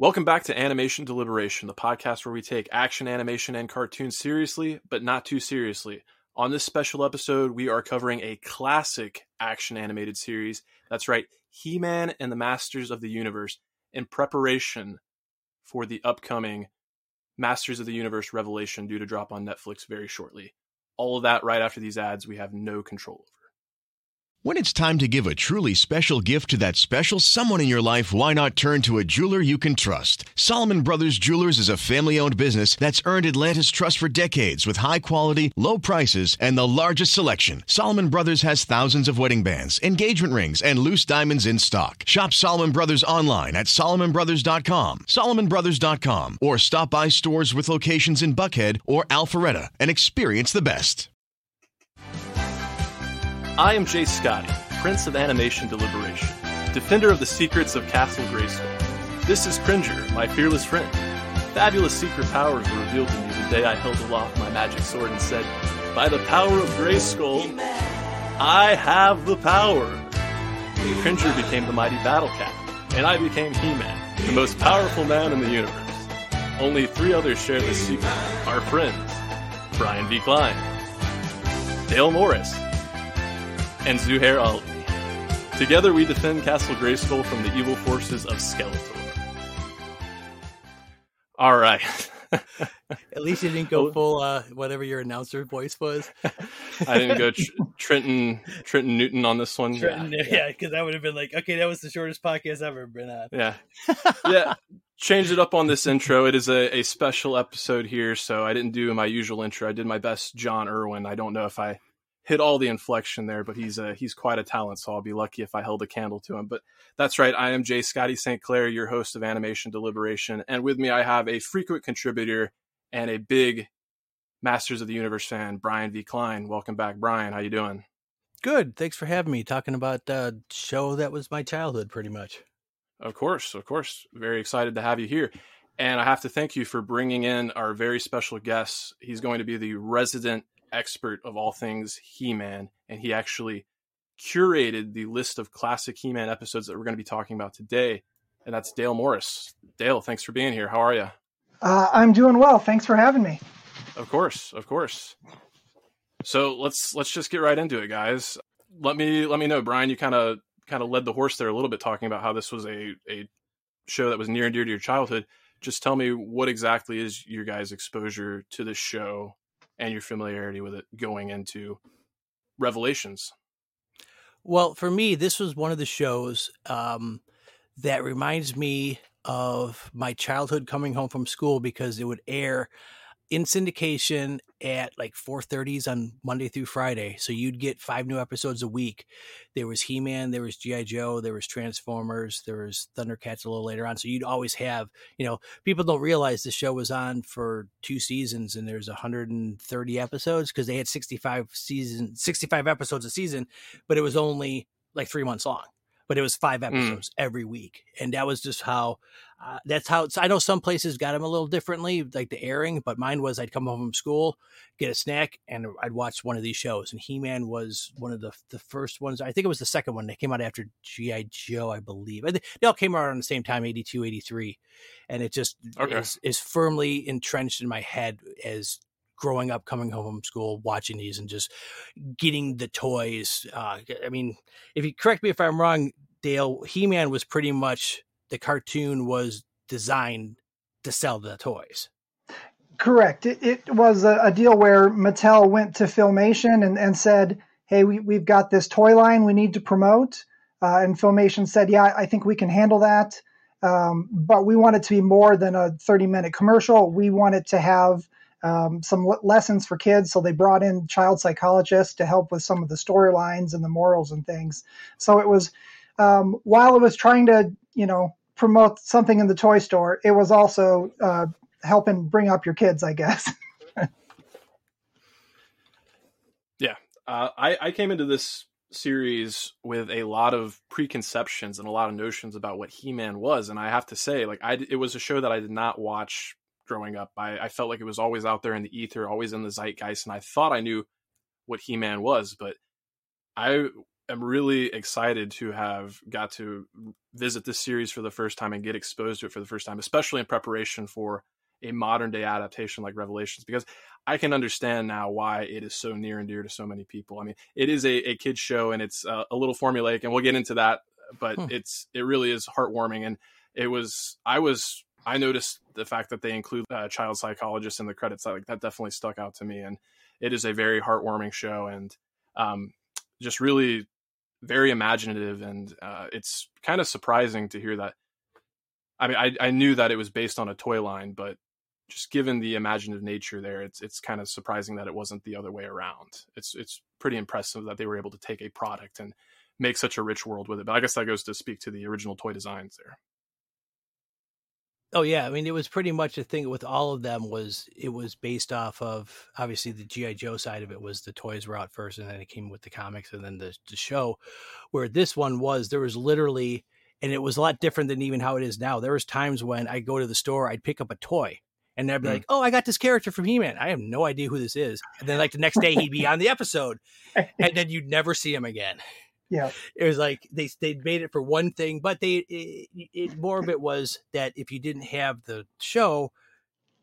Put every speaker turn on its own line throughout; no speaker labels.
Welcome back to Animation Deliberation, the podcast where we take action animation and cartoons seriously, but not too seriously. On this special episode, we are covering a classic action animated series. That's right, He Man and the Masters of the Universe, in preparation for the upcoming Masters of the Universe Revelation due to drop on Netflix very shortly. All of that right after these ads we have no control over.
When it's time to give a truly special gift to that special someone in your life, why not turn to a jeweler you can trust? Solomon Brothers Jewelers is a family owned business that's earned Atlanta's trust for decades with high quality, low prices, and the largest selection. Solomon Brothers has thousands of wedding bands, engagement rings, and loose diamonds in stock. Shop Solomon Brothers online at SolomonBrothers.com, SolomonBrothers.com, or stop by stores with locations in Buckhead or Alpharetta and experience the best.
I am Jay Scotty, Prince of Animation Deliberation, defender of the secrets of Castle Grayskull. This is Cringer, my fearless friend. Fabulous secret powers were revealed to me the day I held aloft my magic sword and said, By the power of Grayskull, I have the power. Cringer became the mighty Battle Cat, and I became He-Man, the most powerful man in the universe. Only three others share this secret, our friends, Brian V. Klein, Dale Morris, and Zuhair Ali. Together we defend Castle Grayskull from the evil forces of Skeletor. All right.
At least you didn't go full uh, whatever your announcer voice was.
I didn't go tr- Trenton Trenton Newton on this one.
Trenton, yeah, because that would have been like, okay, that was the shortest podcast I've ever been on.
Yeah, yeah. Changed it up on this intro. It is a, a special episode here, so I didn't do my usual intro. I did my best John Erwin. I don't know if I hit all the inflection there, but he's a, he's quite a talent, so I'll be lucky if I held a candle to him. But that's right, I am Jay Scotty St. Clair, your host of Animation Deliberation, and with me I have a frequent contributor and a big Masters of the Universe fan, Brian V. Klein. Welcome back, Brian. How you doing?
Good. Thanks for having me. Talking about a show that was my childhood, pretty much.
Of course, of course. Very excited to have you here. And I have to thank you for bringing in our very special guest. He's going to be the resident expert of all things He Man, and he actually curated the list of classic He Man episodes that we're going to be talking about today. And that's Dale Morris. Dale, thanks for being here. How are you?
Uh, I'm doing well. Thanks for having me.
Of course, of course. So let's let's just get right into it, guys. Let me let me know, Brian. You kind of kind of led the horse there a little bit, talking about how this was a a show that was near and dear to your childhood. Just tell me what exactly is your guys' exposure to this show and your familiarity with it going into Revelations.
Well, for me, this was one of the shows um, that reminds me of my childhood coming home from school because it would air in syndication at like 4:30s on Monday through Friday. So you'd get five new episodes a week. There was He-Man, there was GI Joe, there was Transformers, there was Thundercats a little later on. So you'd always have, you know, people don't realize the show was on for two seasons and there's 130 episodes because they had 65 season 65 episodes a season, but it was only like 3 months long but it was five episodes mm. every week and that was just how uh, that's how i know some places got them a little differently like the airing but mine was i'd come home from school get a snack and i'd watch one of these shows and he-man was one of the the first ones i think it was the second one that came out after gi joe i believe they all came out around the same time 82 83 and it just okay. is, is firmly entrenched in my head as growing up, coming home from school, watching these, and just getting the toys. Uh, I mean, if you correct me if I'm wrong, Dale, He Man was pretty much the cartoon was designed to sell the toys.
Correct. It, it was a, a, deal where Mattel went to Filmation and, and said, "Hey, we, we've got this toy line we need to promote," uh, and Filmation said, "Yeah, I think we can handle that." Um, but we want it to be more than a 30 minute commercial. We want it to have um, some lessons for kids. So they brought in child psychologists to help with some of the storylines and the morals and things. So it was um, while it was trying to, you know, promote something in the toy store, it was also uh, helping bring up your kids, I guess.
yeah, uh, I, I came into this series with a lot of preconceptions and a lot of notions about what He-Man was, and I have to say, like, I it was a show that I did not watch growing up. I, I felt like it was always out there in the ether, always in the zeitgeist, and I thought I knew what He Man was, but I am really excited to have got to visit this series for the first time and get exposed to it for the first time, especially in preparation for a modern day adaptation like Revelations, because I can understand now why it is so near and dear to so many people. I mean, it is a, a kids show and it's uh, a little formulaic, and we'll get into that, but hmm. it's it really is heartwarming. And it was I was I noticed the fact that they include a child psychologist in the credits. Like that definitely stuck out to me, and it is a very heartwarming show and um, just really very imaginative. And uh, it's kind of surprising to hear that. I mean, I, I knew that it was based on a toy line, but just given the imaginative nature there, it's it's kind of surprising that it wasn't the other way around. It's it's pretty impressive that they were able to take a product and make such a rich world with it. But I guess that goes to speak to the original toy designs there.
Oh yeah, I mean it was pretty much the thing with all of them was it was based off of obviously the GI Joe side of it was the toys were out first and then it came with the comics and then the, the show where this one was there was literally and it was a lot different than even how it is now. There was times when I'd go to the store, I'd pick up a toy and they'd be mm. like, "Oh, I got this character from He-Man. I have no idea who this is." And then like the next day he'd be on the episode and then you'd never see him again.
Yeah.
It was like they they made it for one thing, but they it, it, more of it was that if you didn't have the show,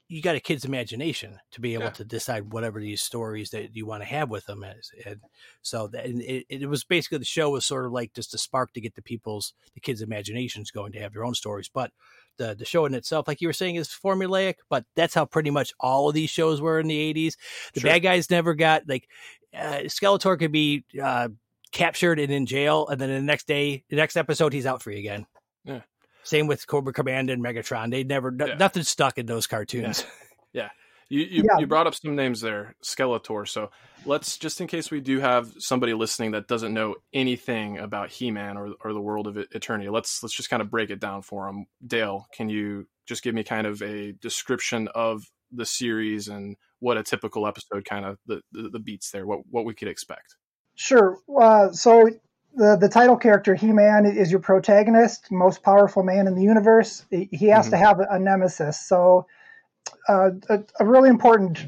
you got a kid's imagination to be able yeah. to decide whatever these stories that you want to have with them is. And so that and it, it was basically the show was sort of like just a spark to get the people's the kids' imaginations going to have their own stories. But the the show in itself, like you were saying, is formulaic. But that's how pretty much all of these shows were in the '80s. The sure. bad guys never got like uh, Skeletor could be uh, captured and in jail, and then the next day, the next episode, he's out free again.
Yeah.
Same with Cobra Command and Megatron. They never yeah. nothing stuck in those cartoons.
Yeah. yeah. You you, yeah. you brought up some names there, Skeletor. So let's just in case we do have somebody listening that doesn't know anything about He-Man or or the world of Eternia, let's let's just kind of break it down for them. Dale, can you just give me kind of a description of the series and what a typical episode kind of the, the, the beats there, what what we could expect?
Sure. Uh, so the the title character He Man is your protagonist, most powerful man in the universe. He has mm-hmm. to have a nemesis. So uh, a, a, really important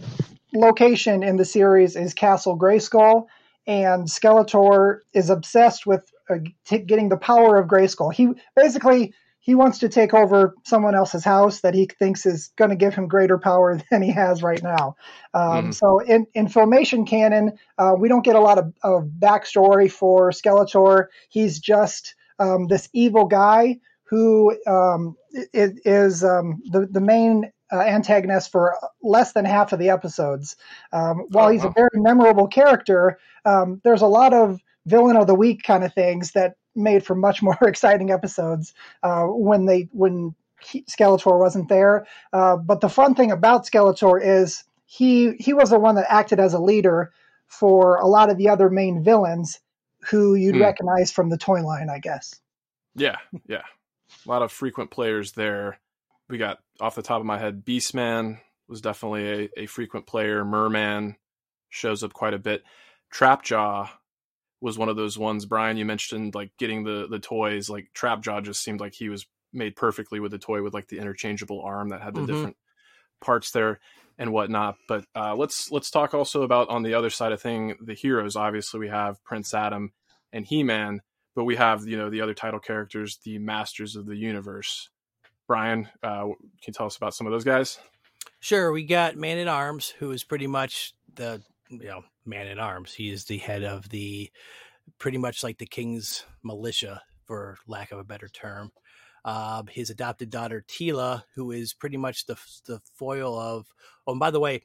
location in the series is Castle Grayskull, and Skeletor is obsessed with uh, t- getting the power of Grayskull. He basically he wants to take over someone else's house that he thinks is going to give him greater power than he has right now. Um, mm. So in, in Filmation canon, uh, we don't get a lot of, of backstory for Skeletor. He's just um, this evil guy who um, is um, the, the main uh, antagonist for less than half of the episodes. Um, while he's a very memorable character, um, there's a lot of villain of the week kind of things that made for much more exciting episodes uh, when they when he, Skeletor wasn't there. Uh, but the fun thing about Skeletor is he he was the one that acted as a leader for a lot of the other main villains who you'd hmm. recognize from the toy line, I guess.
Yeah, yeah, a lot of frequent players there. We got off the top of my head, Beastman was definitely a, a frequent player. Merman shows up quite a bit. Trapjaw was one of those ones. Brian, you mentioned like getting the the toys. Like Trapjaw just seemed like he was made perfectly with the toy with like the interchangeable arm that had the mm-hmm. different parts there and whatnot. But uh, let's let's talk also about on the other side of thing the heroes. Obviously, we have Prince Adam and He Man, but we have you know the other title characters, the Masters of the Universe. Brian, uh, can you tell us about some of those guys?
Sure, we got Man at Arms, who is pretty much the you know man at arms. He is the head of the pretty much like the king's militia, for lack of a better term. Uh, his adopted daughter Teela, who is pretty much the the foil of. Oh, and by the way,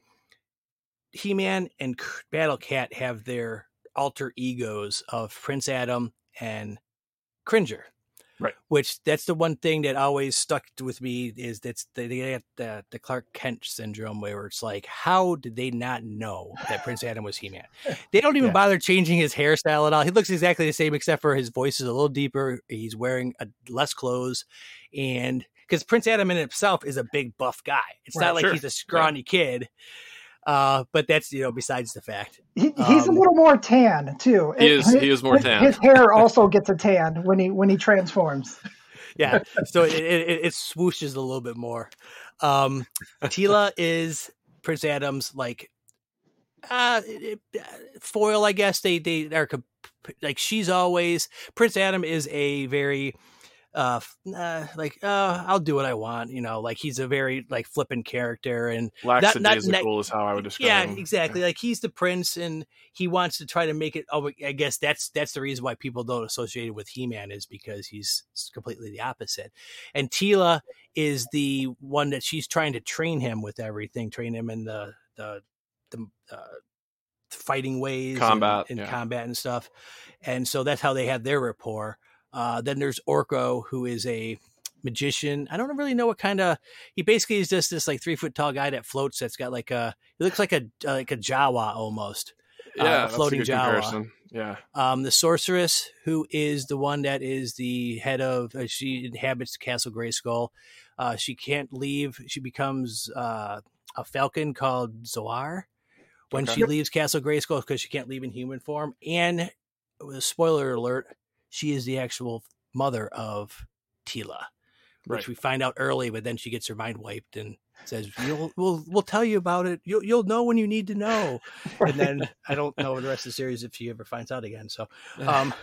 He Man and Battle Cat have their alter egos of Prince Adam and Cringer.
Right.
Which that's the one thing that always stuck with me is that's they get the, the Clark Kent syndrome where it's like, how did they not know that Prince Adam was He Man? They don't even yeah. bother changing his hairstyle at all. He looks exactly the same except for his voice is a little deeper. He's wearing a, less clothes, and because Prince Adam in himself is a big buff guy. It's right, not like sure. he's a scrawny right. kid. Uh, but that's you know besides the fact
he, he's um, a little more tan too.
He is. His, he is more tan.
His hair also gets a tan when he when he transforms.
Yeah, so it, it, it swooshes a little bit more. Um, Teela is Prince Adam's like uh, foil, I guess. They they are like she's always Prince Adam is a very uh, uh like uh I'll do what I want, you know, like he's a very like flippant character and
lackadaisical not, is how I would describe
yeah,
him.
exactly. Like he's the prince and he wants to try to make it oh I guess that's that's the reason why people don't associate it with He-Man is because he's completely the opposite. And Teela is the one that she's trying to train him with everything, train him in the the the uh, fighting ways,
combat,
and,
and yeah.
combat and stuff. And so that's how they had their rapport. Uh, then there's Orko, who is a magician. I don't really know what kind of. He basically is just this like three foot tall guy that floats. That's got like a. He looks like a like a Jawa almost.
Uh, yeah, uh, floating Jawa. Comparison. Yeah.
Um, the sorceress, who is the one that is the head of. Uh, she inhabits Castle Grayskull. Uh, she can't leave. She becomes uh, a falcon called Zoar when okay. she leaves Castle Grayskull because she can't leave in human form. And spoiler alert, she is the actual mother of Teela, which right. we find out early, but then she gets her mind wiped and says, "You'll we'll we'll tell you about it. You'll you'll know when you need to know." right. And then I don't know the rest of the series if she ever finds out again. So, um,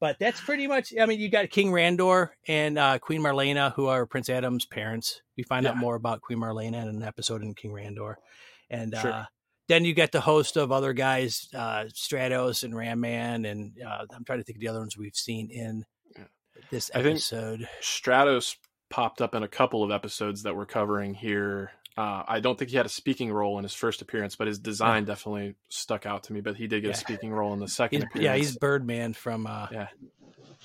but that's pretty much. I mean, you got King Randor and uh, Queen Marlena, who are Prince Adam's parents. We find yeah. out more about Queen Marlena in an episode in King Randor, and sure. uh, then you get the host of other guys, uh, Stratos and Ram Man, and uh, I'm trying to think of the other ones we've seen in this episode.
Stratos popped up in a couple of episodes that we're covering here. Uh, I don't think he had a speaking role in his first appearance, but his design yeah. definitely stuck out to me. But he did get yeah. a speaking role in the second
he's,
appearance.
Yeah, he's Birdman from uh,
yeah.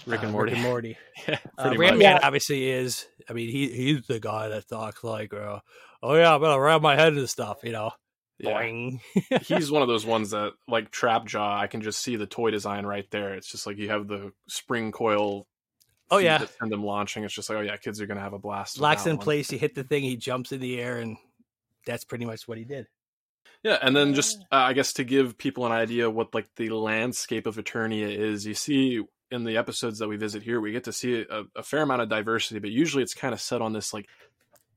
Rick and Morty.
Rick and Morty. yeah, uh, Ram Man obviously is. I mean, he he's the guy that talks like, uh, "Oh yeah, I'm gonna wrap my head into stuff," you know.
Yeah. He's one of those ones that, like Trap Jaw, I can just see the toy design right there. It's just like you have the spring coil.
Oh yeah,
and them launching. It's just like, oh yeah, kids are gonna have a blast.
Locks in one. place. You hit the thing. He jumps in the air, and that's pretty much what he did.
Yeah, and then just uh, I guess to give people an idea what like the landscape of Eternia is, you see in the episodes that we visit here, we get to see a, a fair amount of diversity, but usually it's kind of set on this like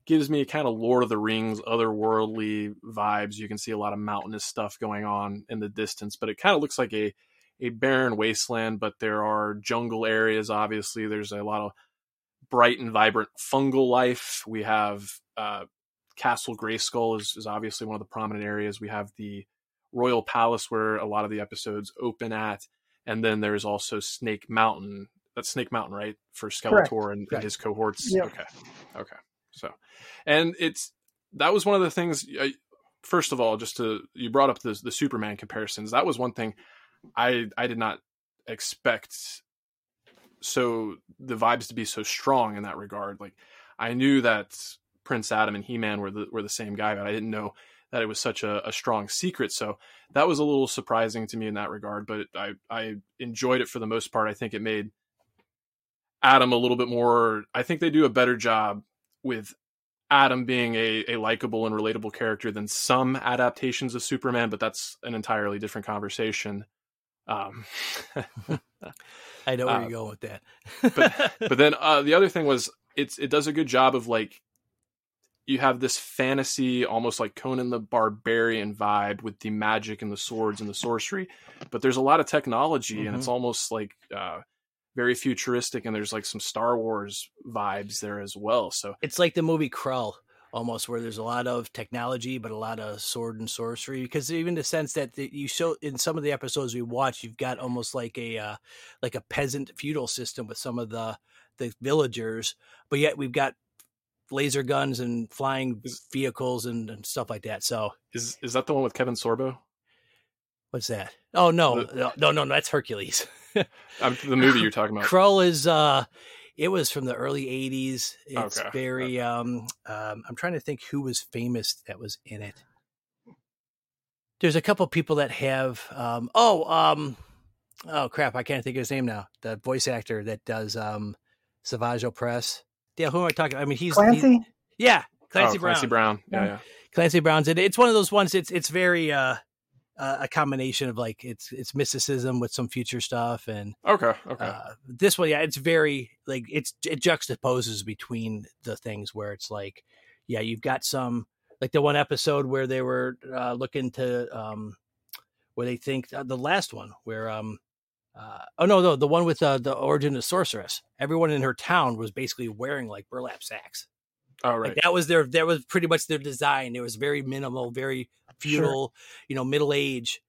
gives me kind of Lord of the Rings, otherworldly vibes. You can see a lot of mountainous stuff going on in the distance, but it kind of looks like a a barren wasteland. But there are jungle areas. Obviously, there's a lot of bright and vibrant fungal life. We have uh, Castle Grayskull is, is obviously one of the prominent areas. We have the Royal Palace where a lot of the episodes open at, and then there's also Snake Mountain. That's Snake Mountain, right? For Skeletor and, and, his cohorts.
Yep.
Okay, okay. So, and it's that was one of the things. I, first of all, just to you brought up the the Superman comparisons. That was one thing I I did not expect. So the vibes to be so strong in that regard. Like I knew that Prince Adam and He Man were the were the same guy, but I didn't know that it was such a, a, strong secret. So that was a little surprising to me in that regard. But I I enjoyed it for the most part. I think it made Adam a little bit more. I think they do a better job with Adam being a, a likable and relatable character than some adaptations of Superman, but that's an entirely different conversation. Um,
I know where uh, you're going with that.
but but then uh, the other thing was it's it does a good job of like you have this fantasy, almost like Conan the Barbarian vibe with the magic and the swords and the sorcery, but there's a lot of technology mm-hmm. and it's mm-hmm. almost like uh, very futuristic and there's like some Star Wars vibes there as well. So
it's like the movie Krull almost where there's a lot of technology but a lot of sword and sorcery because even the sense that the, you show in some of the episodes we watch you've got almost like a uh, like a peasant feudal system with some of the the villagers but yet we've got laser guns and flying vehicles and, and stuff like that so
is is that the one with Kevin Sorbo
what's that oh no the, no, no no that's Hercules
the movie you're talking about.
Krull is uh it was from the early 80s. It's okay. very um, um I'm trying to think who was famous that was in it. There's a couple people that have um oh um oh crap, I can't think of his name now. The voice actor that does um Savage Opress. Yeah, who am I talking? I mean, he's
Clancy.
He's, yeah, Clancy
oh,
Brown.
Clancy Brown. Yeah, yeah.
Clancy Brown's it. It's one of those ones. It's it's very uh uh, a combination of like it's it's mysticism with some future stuff and
okay okay.
uh, this one yeah it's very like it's it juxtaposes between the things where it's like yeah you've got some like the one episode where they were uh, looking to um where they think uh, the last one where um uh, oh no no the one with uh, the origin of sorceress. Everyone in her town was basically wearing like burlap sacks
Oh right.
like that was their that was pretty much their design it was very minimal very feudal you know middle age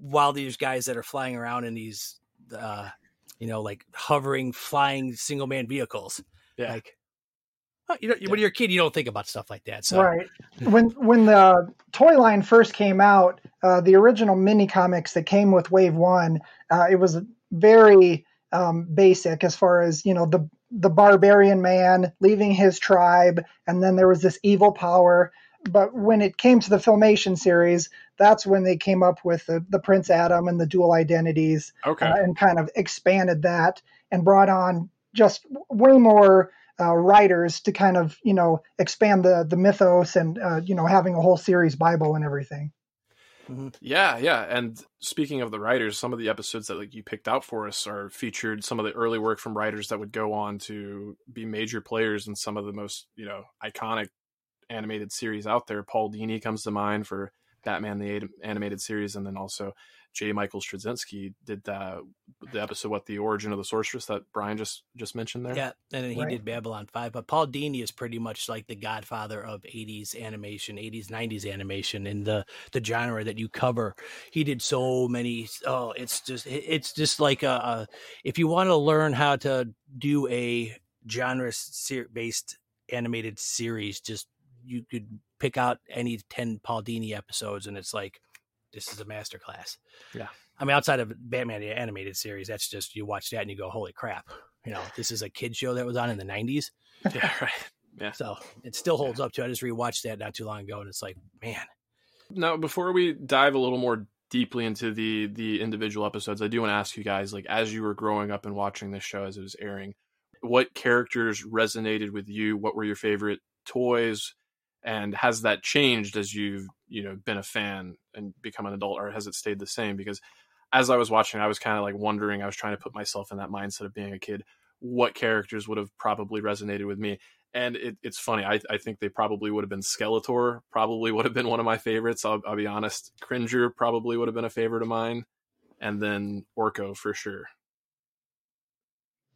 while these guys that are flying around in these uh you know like hovering flying single man vehicles
yeah.
like oh, you know when you're a kid you don't think about stuff like that so
Right. When when the toy line first came out, uh, the original mini comics that came with Wave One, uh, it was very um, basic as far as you know the the barbarian man leaving his tribe, and then there was this evil power. But when it came to the filmation series, that's when they came up with the, the Prince Adam and the dual identities
Okay.
uh, and kind of expanded that and brought on just way more uh, writers to kind of you know expand the the mythos and uh, you know having a whole series Bible and everything. Mm-hmm.
Yeah, yeah. And speaking of the writers, some of the episodes that like you picked out for us are featured some of the early work from writers that would go on to be major players in some of the most, you know, iconic animated series out there. Paul Dini comes to mind for Batman the animated series, and then also J. Michael Straczynski did the the episode what the origin of the sorceress that Brian just just mentioned there.
Yeah, and then he
Right.
did Babylon Five. But Paul Dini is pretty much like the godfather of '80s animation, '80s '90s animation in the the genre that you cover. He did so many. Oh, it's just it's just like a, a if you want to learn how to do a genre ser- based animated series, just you could pick out any ten Paul Dini episodes, and it's like this is a masterclass.
Yeah.
I mean, outside of Batman the animated series, that's just you watch that and you go, "Holy crap!" You know, this is a kid show that was on in the '90s,
yeah, right. Yeah.
so it still holds up to. I just rewatched that not too long ago, and it's like, man,
Now, before we dive a little more deeply into the the individual episodes, I do want to ask you guys, like, as you were growing up and watching this show as it was airing, what characters resonated with you? What were your favorite toys? And has that changed as you've you know been a fan and become an adult, or has it stayed the same? Because as I was watching, I was kind of like wondering. I was trying to put myself in that mindset of being a kid. What characters would have probably resonated with me? And it, it's funny. I, I think they probably would have been Skeletor. Probably would have been one of my favorites. I'll, I'll be honest. Cringer probably would have been a favorite of mine, and then Orko for sure.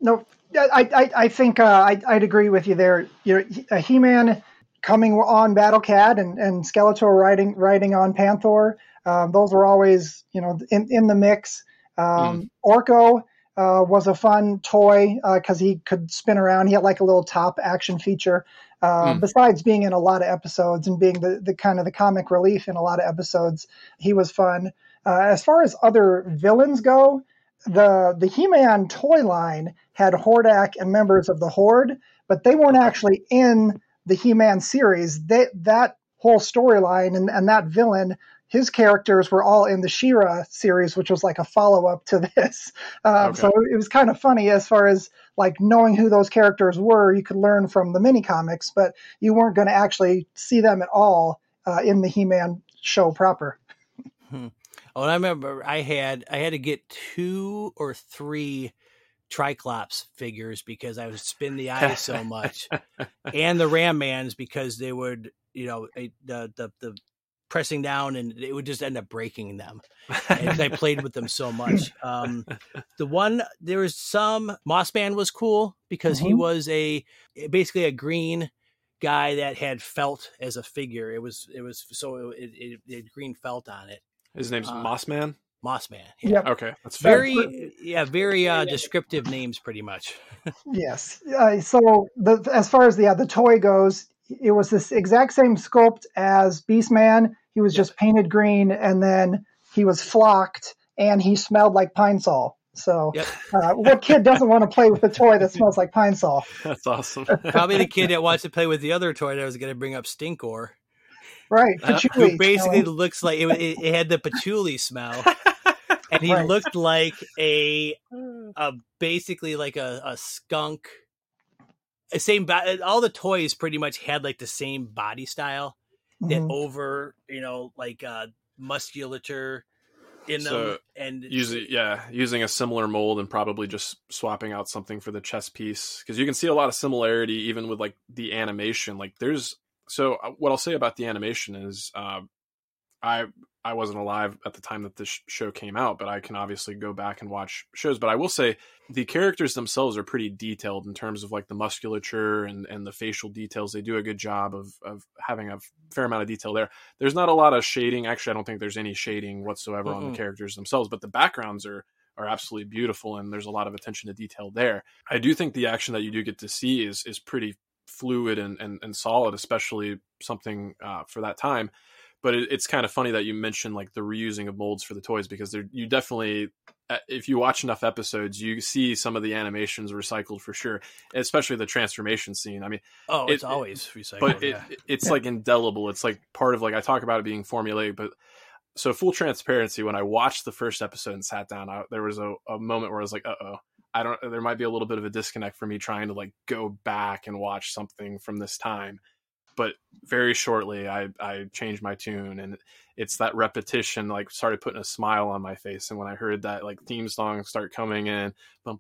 No, I I, I think uh, I, I'd agree with you there. You know, a He-Man coming on Battle Cat and, and Skeletor riding riding on Panther. Um, those were always you know in, in the mix. Um, Orko uh, was a fun toy because he could spin around. He had like a little top action feature. Uh,
Mm.
Besides being in a lot of episodes and being the, the kind of the comic relief in a lot of episodes, he was fun. Uh, as far as other villains go, the the He-Man toy line had Hordak and members of the Horde, but they weren't actually in the He-Man series. They, that whole storyline and, and that villain, his characters were all in the She-Ra series, which was like a follow-up to this. Um,
Okay.
So it was kind of funny as far as like knowing who those characters were. You could learn from the mini comics, but you weren't going to actually see them at all uh, in the He-Man show proper.
Oh, and I remember I had I had to get two or three Triclops figures because I would spin the eyes so much, and the Ram Mans because they would you know the the the pressing down and it would just end up breaking them. And I played with them so much. Um, the one there was some Mossman was cool because he
Mhm.
was a basically a green guy that had felt as a figure. It was it was so it, it, it had green felt on it.
His name's
Uh,
Mossman.
Mossman.
Yep.
Okay, that's fair.
Very, yeah, very uh, descriptive names, pretty much.
Yes. Uh, so the as far as the uh, the toy goes, it was this exact same sculpt as Beastman. He was just painted green, and then he was flocked, and he smelled like pine sol. So,
Yep.
uh, what kid doesn't want to play with a toy that smells like pine sol?
That's awesome.
Probably the kid that wants to play with the other toy that I was going to bring up, Stinkor,
Right.
uh, who basically
smelling.
looks like it, it, it had the patchouli smell, and he
Right.
looked like a, a basically like a, a skunk. The same, bo- all the toys pretty much had like the same body style. that
Mhm.
over you know like uh musculature in them and it's-
using yeah using a similar mold and probably just swapping out something for the chess piece because you can see a lot of similarity even with like the animation like there's so uh, what i'll say about the animation is uh, i I wasn't alive at the time that this show came out, but I can obviously go back and watch shows. But I will say the characters themselves are pretty detailed in terms of like the musculature and, and the facial details. They do a good job of, of having a fair amount of detail there. There's not a lot of shading. Actually, I don't think there's any shading whatsoever mm-hmm. on the characters themselves, but the backgrounds are are absolutely beautiful and there's a lot of attention to detail there. I do think the action that you do get to see is is pretty fluid and, and, and solid, especially something uh, for that time. But it, it's kind of funny that you mentioned like the reusing of molds for the toys because you definitely, uh, if you watch enough episodes, you see some of the animations recycled for sure, especially the transformation scene. I mean,
oh, it's always recycled,
but
yeah.
it, it's like indelible. It's like part of like I talk about it being formulaic, but so full transparency. When I watched the first episode and sat down, I, there was a, a moment where I was like, "Uh oh." I don't there might be a little bit of a disconnect for me trying to like go back and watch something from this time. But very shortly I I changed my tune and it's that repetition like started putting a smile on my face and when I heard that like theme song start coming in and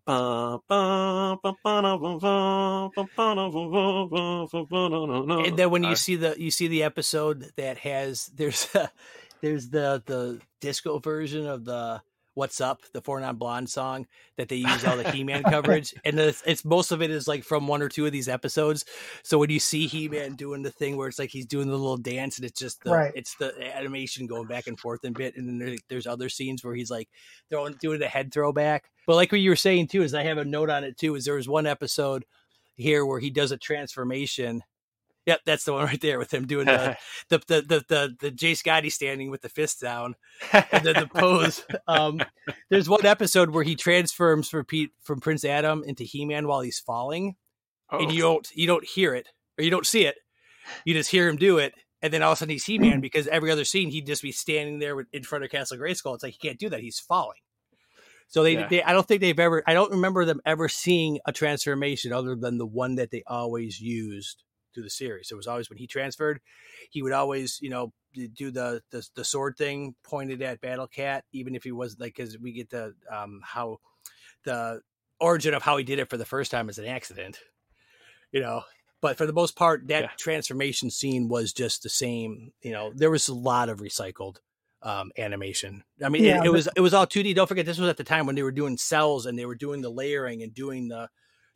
then when you see the you see the episode that has there's there's the the disco version of the "What's Up," the Four Non Blonde song that they use all the He-Man coverage, and it's, it's, most of it is like from one or two of these episodes. So when you see He-Man doing the thing where it's like he's doing the little dance, and it's just the right. it's the animation going back and forth a bit, and then there, there's other scenes where he's like throwing doing the head throwback. But like what you were saying too is I have a note on it too. Is there was one episode here where he does a transformation Yep, that's the one right there with him doing the the, the the the the Jay Scotty standing with the fist down and then the pose. Um, there's one episode where he transforms from Pete from Prince Adam into He Man while he's falling, oh. and you don't you don't hear it or you don't see it. You just hear him do it, and then all of a sudden he's He Man because every other scene he'd just be standing there in front of Castle Grayskull. It's like he can't do that; he's falling. So they, yeah. they, I don't think they've ever, I don't remember them ever seeing a transformation other than the one that they always used through the series. It was always when he transferred, he would always, you know, do the the, the sword thing pointed at Battle Cat, even if he was like, because we get the um how the origin of how he did it for the first time is an accident, you know. But for the most part, that yeah. transformation scene was just the same. You know, there was a lot of recycled um, animation. I mean, yeah, it, it was it was all 2D. Don't forget, this was at the time when they were doing cels and they were doing the layering and doing the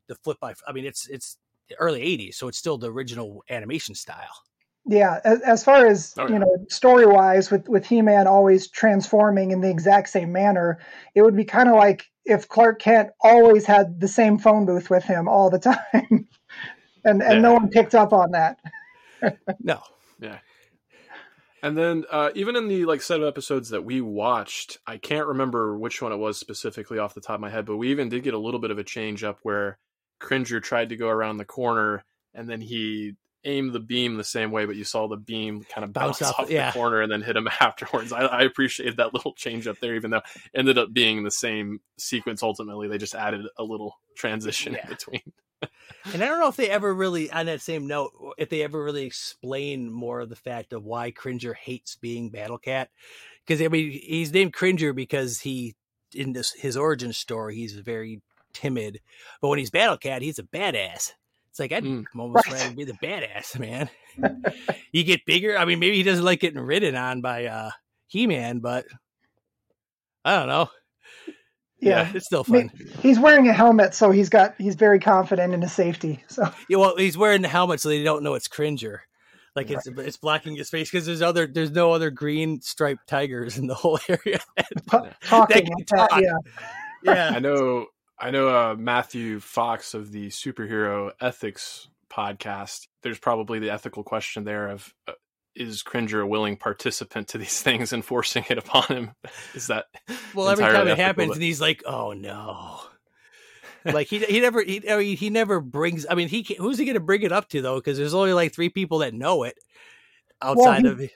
the flip by. I mean, it's it's early 80s so it's still the original animation style.
Yeah as, as far as oh, yeah. you know story wise with with he-man always transforming in the exact same manner it would be kind of like if clark kent always had the same phone booth with him all the time. And and yeah. no one picked up on that.
No.
Yeah. And then uh, even in the like set of episodes that we watched i can't remember which one it was specifically off the top of my head but we even did get a little bit of a change up where Cringer tried to go around the corner and then he aimed the beam the same way, but you saw the beam kind of bounce, bounce off, off yeah. the corner and then hit him afterwards. I, I appreciate that little change up there, even though it ended up being the same sequence ultimately. They just added a little transition yeah. in between.
and I don't know if they ever really, on that same note, if they ever really explain more of the fact of why Cringer hates being Battle Cat. Because I mean, he's named Cringer because he, in this his origin story, he's very timid, but when he's Battle Cat, he's a badass. It's like I'd mm, almost right. rather be the badass man. you get bigger. I mean, maybe he doesn't like getting ridden on by uh, He Man, but I don't know. Yeah, yeah, it's still fun.
He's wearing a helmet, so he's got he's very confident in his safety. So
yeah, well, he's wearing the helmet so they don't know it's Cringer. Like it's right. it's blocking his face because there's other there's no other green striped tigers in the whole area.
Talking, that talk. yeah,
yeah. I know I know uh, Matthew Fox of the Superhero Ethics podcast. There's probably the ethical question there of uh, is Cringer a willing participant to these things and forcing it upon him? Is that
well? Every time it happens, but... and he's like, "Oh no." like he he never he I mean, he never brings. I mean, he who's he going to bring it up to though? Because there's only like three people that know it outside well, he, of.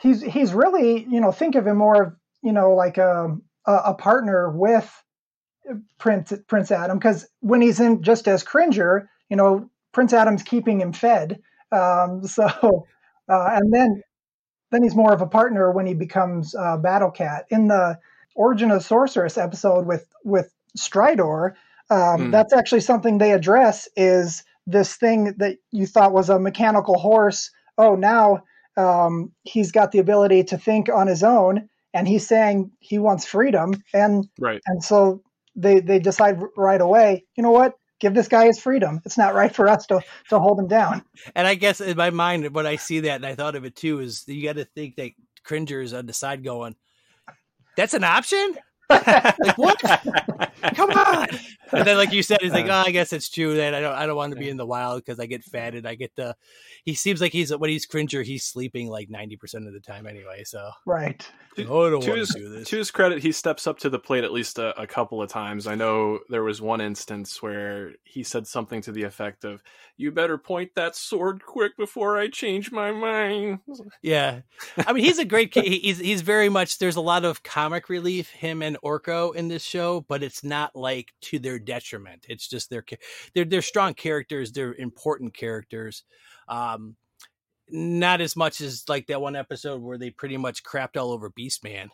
He's he's really you know think of him more you know like a a, a partner with Prince Prince Adam because when he's in just as Cringer, you know, Prince Adam's keeping him fed. Um, so uh, and then then he's more of a partner when he becomes uh, Battle Cat in the Origin of Sorceress episode with with Stridor. Um, mm. That's actually something they address is this thing that you thought was a mechanical horse. Oh, now um, he's got the ability to think on his own, and he's saying he wants freedom, and
right,
and so they they decide right away, you know what? Give this guy his freedom. It's not right for us to to hold him down.
And I guess in my mind, when I see that, and I thought of it too, is you got to think that Cringer is on the side going, "That's an option." Like what? Come on! And then, like you said, he's like, uh. "Oh, I guess it's true that I don't, I don't want to be in the wild because I get fatted. I get the." He seems like he's when he's cringer, he's sleeping like ninety percent of the time anyway. So
right.
Oh, I don't
to, his,
to do this.
to his credit, he steps up to the plate at least a, a couple of times. I know there was one instance where he said something to the effect of, "You better point that sword quick before I change my mind."
Yeah, I mean he's a great. kid. He's he's very much. There's a lot of comic relief him and Orko in this show, but it's not like to their detriment. It's just their they're they're strong characters. They're important characters. Um, not as much as like that one episode where they pretty much crapped all over Beastman,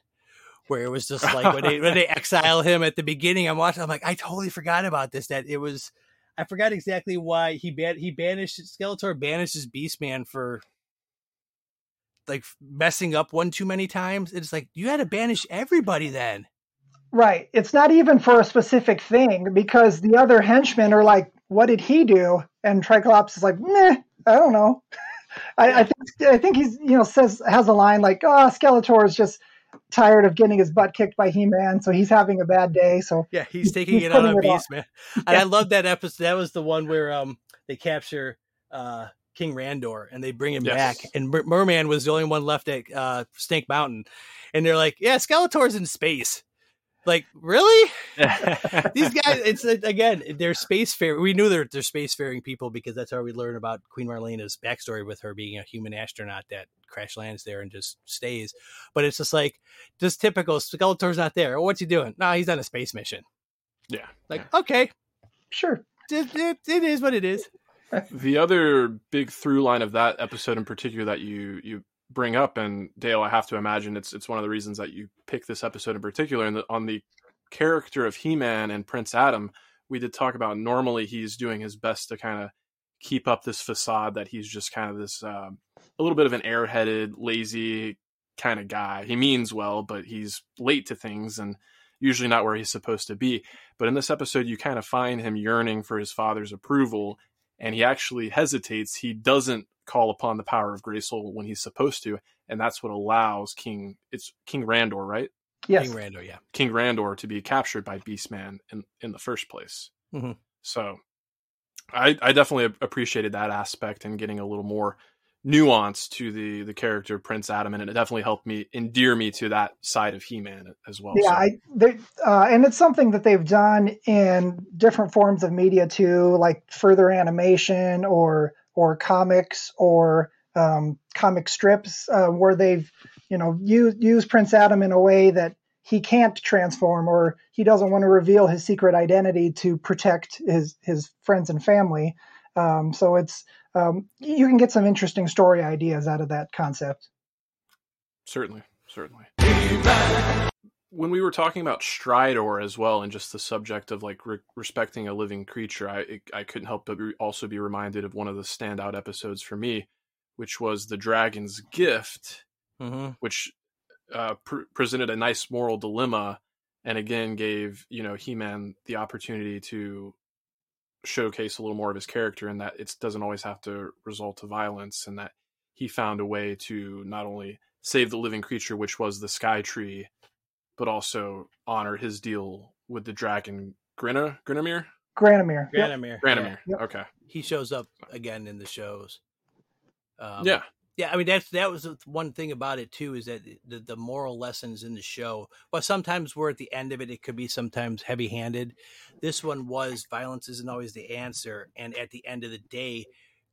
where it was just like when they when they exile him at the beginning. I'm watching. I'm like, I totally forgot about this. That it was. I forgot exactly why he ban- he banished Skeletor banishes Beastman for like messing up one too many times. It's like you had to banish everybody then.
Right. It's not even for a specific thing because the other henchmen are like, "What did he do?" And Triclops is like, "Meh, I don't know." I, I, think I think he's you know says has a line like, "Oh, Skeletor is just tired of getting his butt kicked by He-Man, so he's having a bad day." So
yeah, he's taking he's it out on Beast Man. And yeah. I love that episode. That was the one where um they capture uh King Randor and they bring him yes. back, and Mer- Merman was the only one left at uh Snake Mountain, and they're like, "Yeah, Skeletor's in space." Like, really? These guys, it's again, they're spacefaring. We knew they're, they're spacefaring people because that's how we learn about Queen Marlena's backstory with her being a human astronaut that crash lands there and just stays. But it's just like, just typical. Skeletor's not there. what's he doing? No, he's on a space mission.
Yeah.
Like, okay.
Sure.
It, it, it is what it is.
the other big through line of that episode in particular that you you bring up, and Dale, I have to imagine it's it's one of the reasons that you pick this episode in particular. And on the character of He Man and Prince Adam, we did talk about normally he's doing his best to kind of keep up this facade that he's just kind of this uh, a little bit of an airheaded, lazy kind of guy. He means well, but he's late to things and usually not where he's supposed to be. But in this episode, you kind of find him yearning for his father's approval, and he actually hesitates. He doesn't call upon the power of Grayskull when he's supposed to, and that's what allows King it's King Randor, right?
Yes.
King Randor, yeah.
King Randor to be captured by Beastman in in the first place.
Mm-hmm.
So I I definitely appreciated that aspect and getting a little more nuance to the the character Prince Adam, and it definitely helped me endear me to that side of He Man as well.
Yeah,
so.
I, they, uh, and it's something that they've done in different forms of media too, like further animation or or comics or um, comic strips uh, where they've you know used use Prince Adam in a way that he can't transform or he doesn't want to reveal his secret identity to protect his his friends and family. Um, so it's um, you can get some interesting story ideas out of that concept.
Certainly, certainly. When we were talking about Stridor as well, and just the subject of like re- respecting a living creature, I I couldn't help but re- also be reminded of one of the standout episodes for me, which was the Dragon's Gift,
mm-hmm.
which uh, pr- presented a nice moral dilemma, and again gave you know He Man the opportunity to showcase a little more of his character, and that it doesn't always have to result to violence, and that he found a way to not only save the living creature, which was the Sky Tree, but also honor his deal with the dragon Grina Grinamir.
Granamyr.
Granamyr.
Granamyr.
Yep.
Okay.
He shows up again in the shows. Um,
yeah.
Yeah, I mean that's that was one thing about it too is that the, the moral lessons in the show. Well, sometimes we're at the end of it. It could be sometimes heavy handed. This one was violence isn't always the answer, and at the end of the day,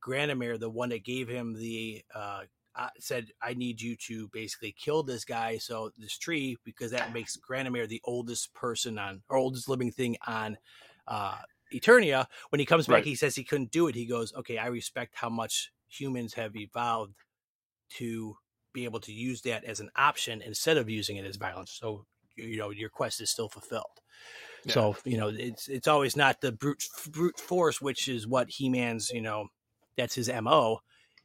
Granamyr, the one that gave him the uh, uh, said, "I need you to basically kill this guy, so this tree, because that makes Granamyr the oldest person on or oldest living thing on uh, Eternia." When he comes back,
Right.
he says he couldn't do it. He goes, "Okay, I respect how much humans have evolved to be able to use that as an option instead of using it as violence." So you know your quest is still fulfilled.
Yeah.
So you know it's it's always not the brute brute force, which is what He Man's you know that's his mo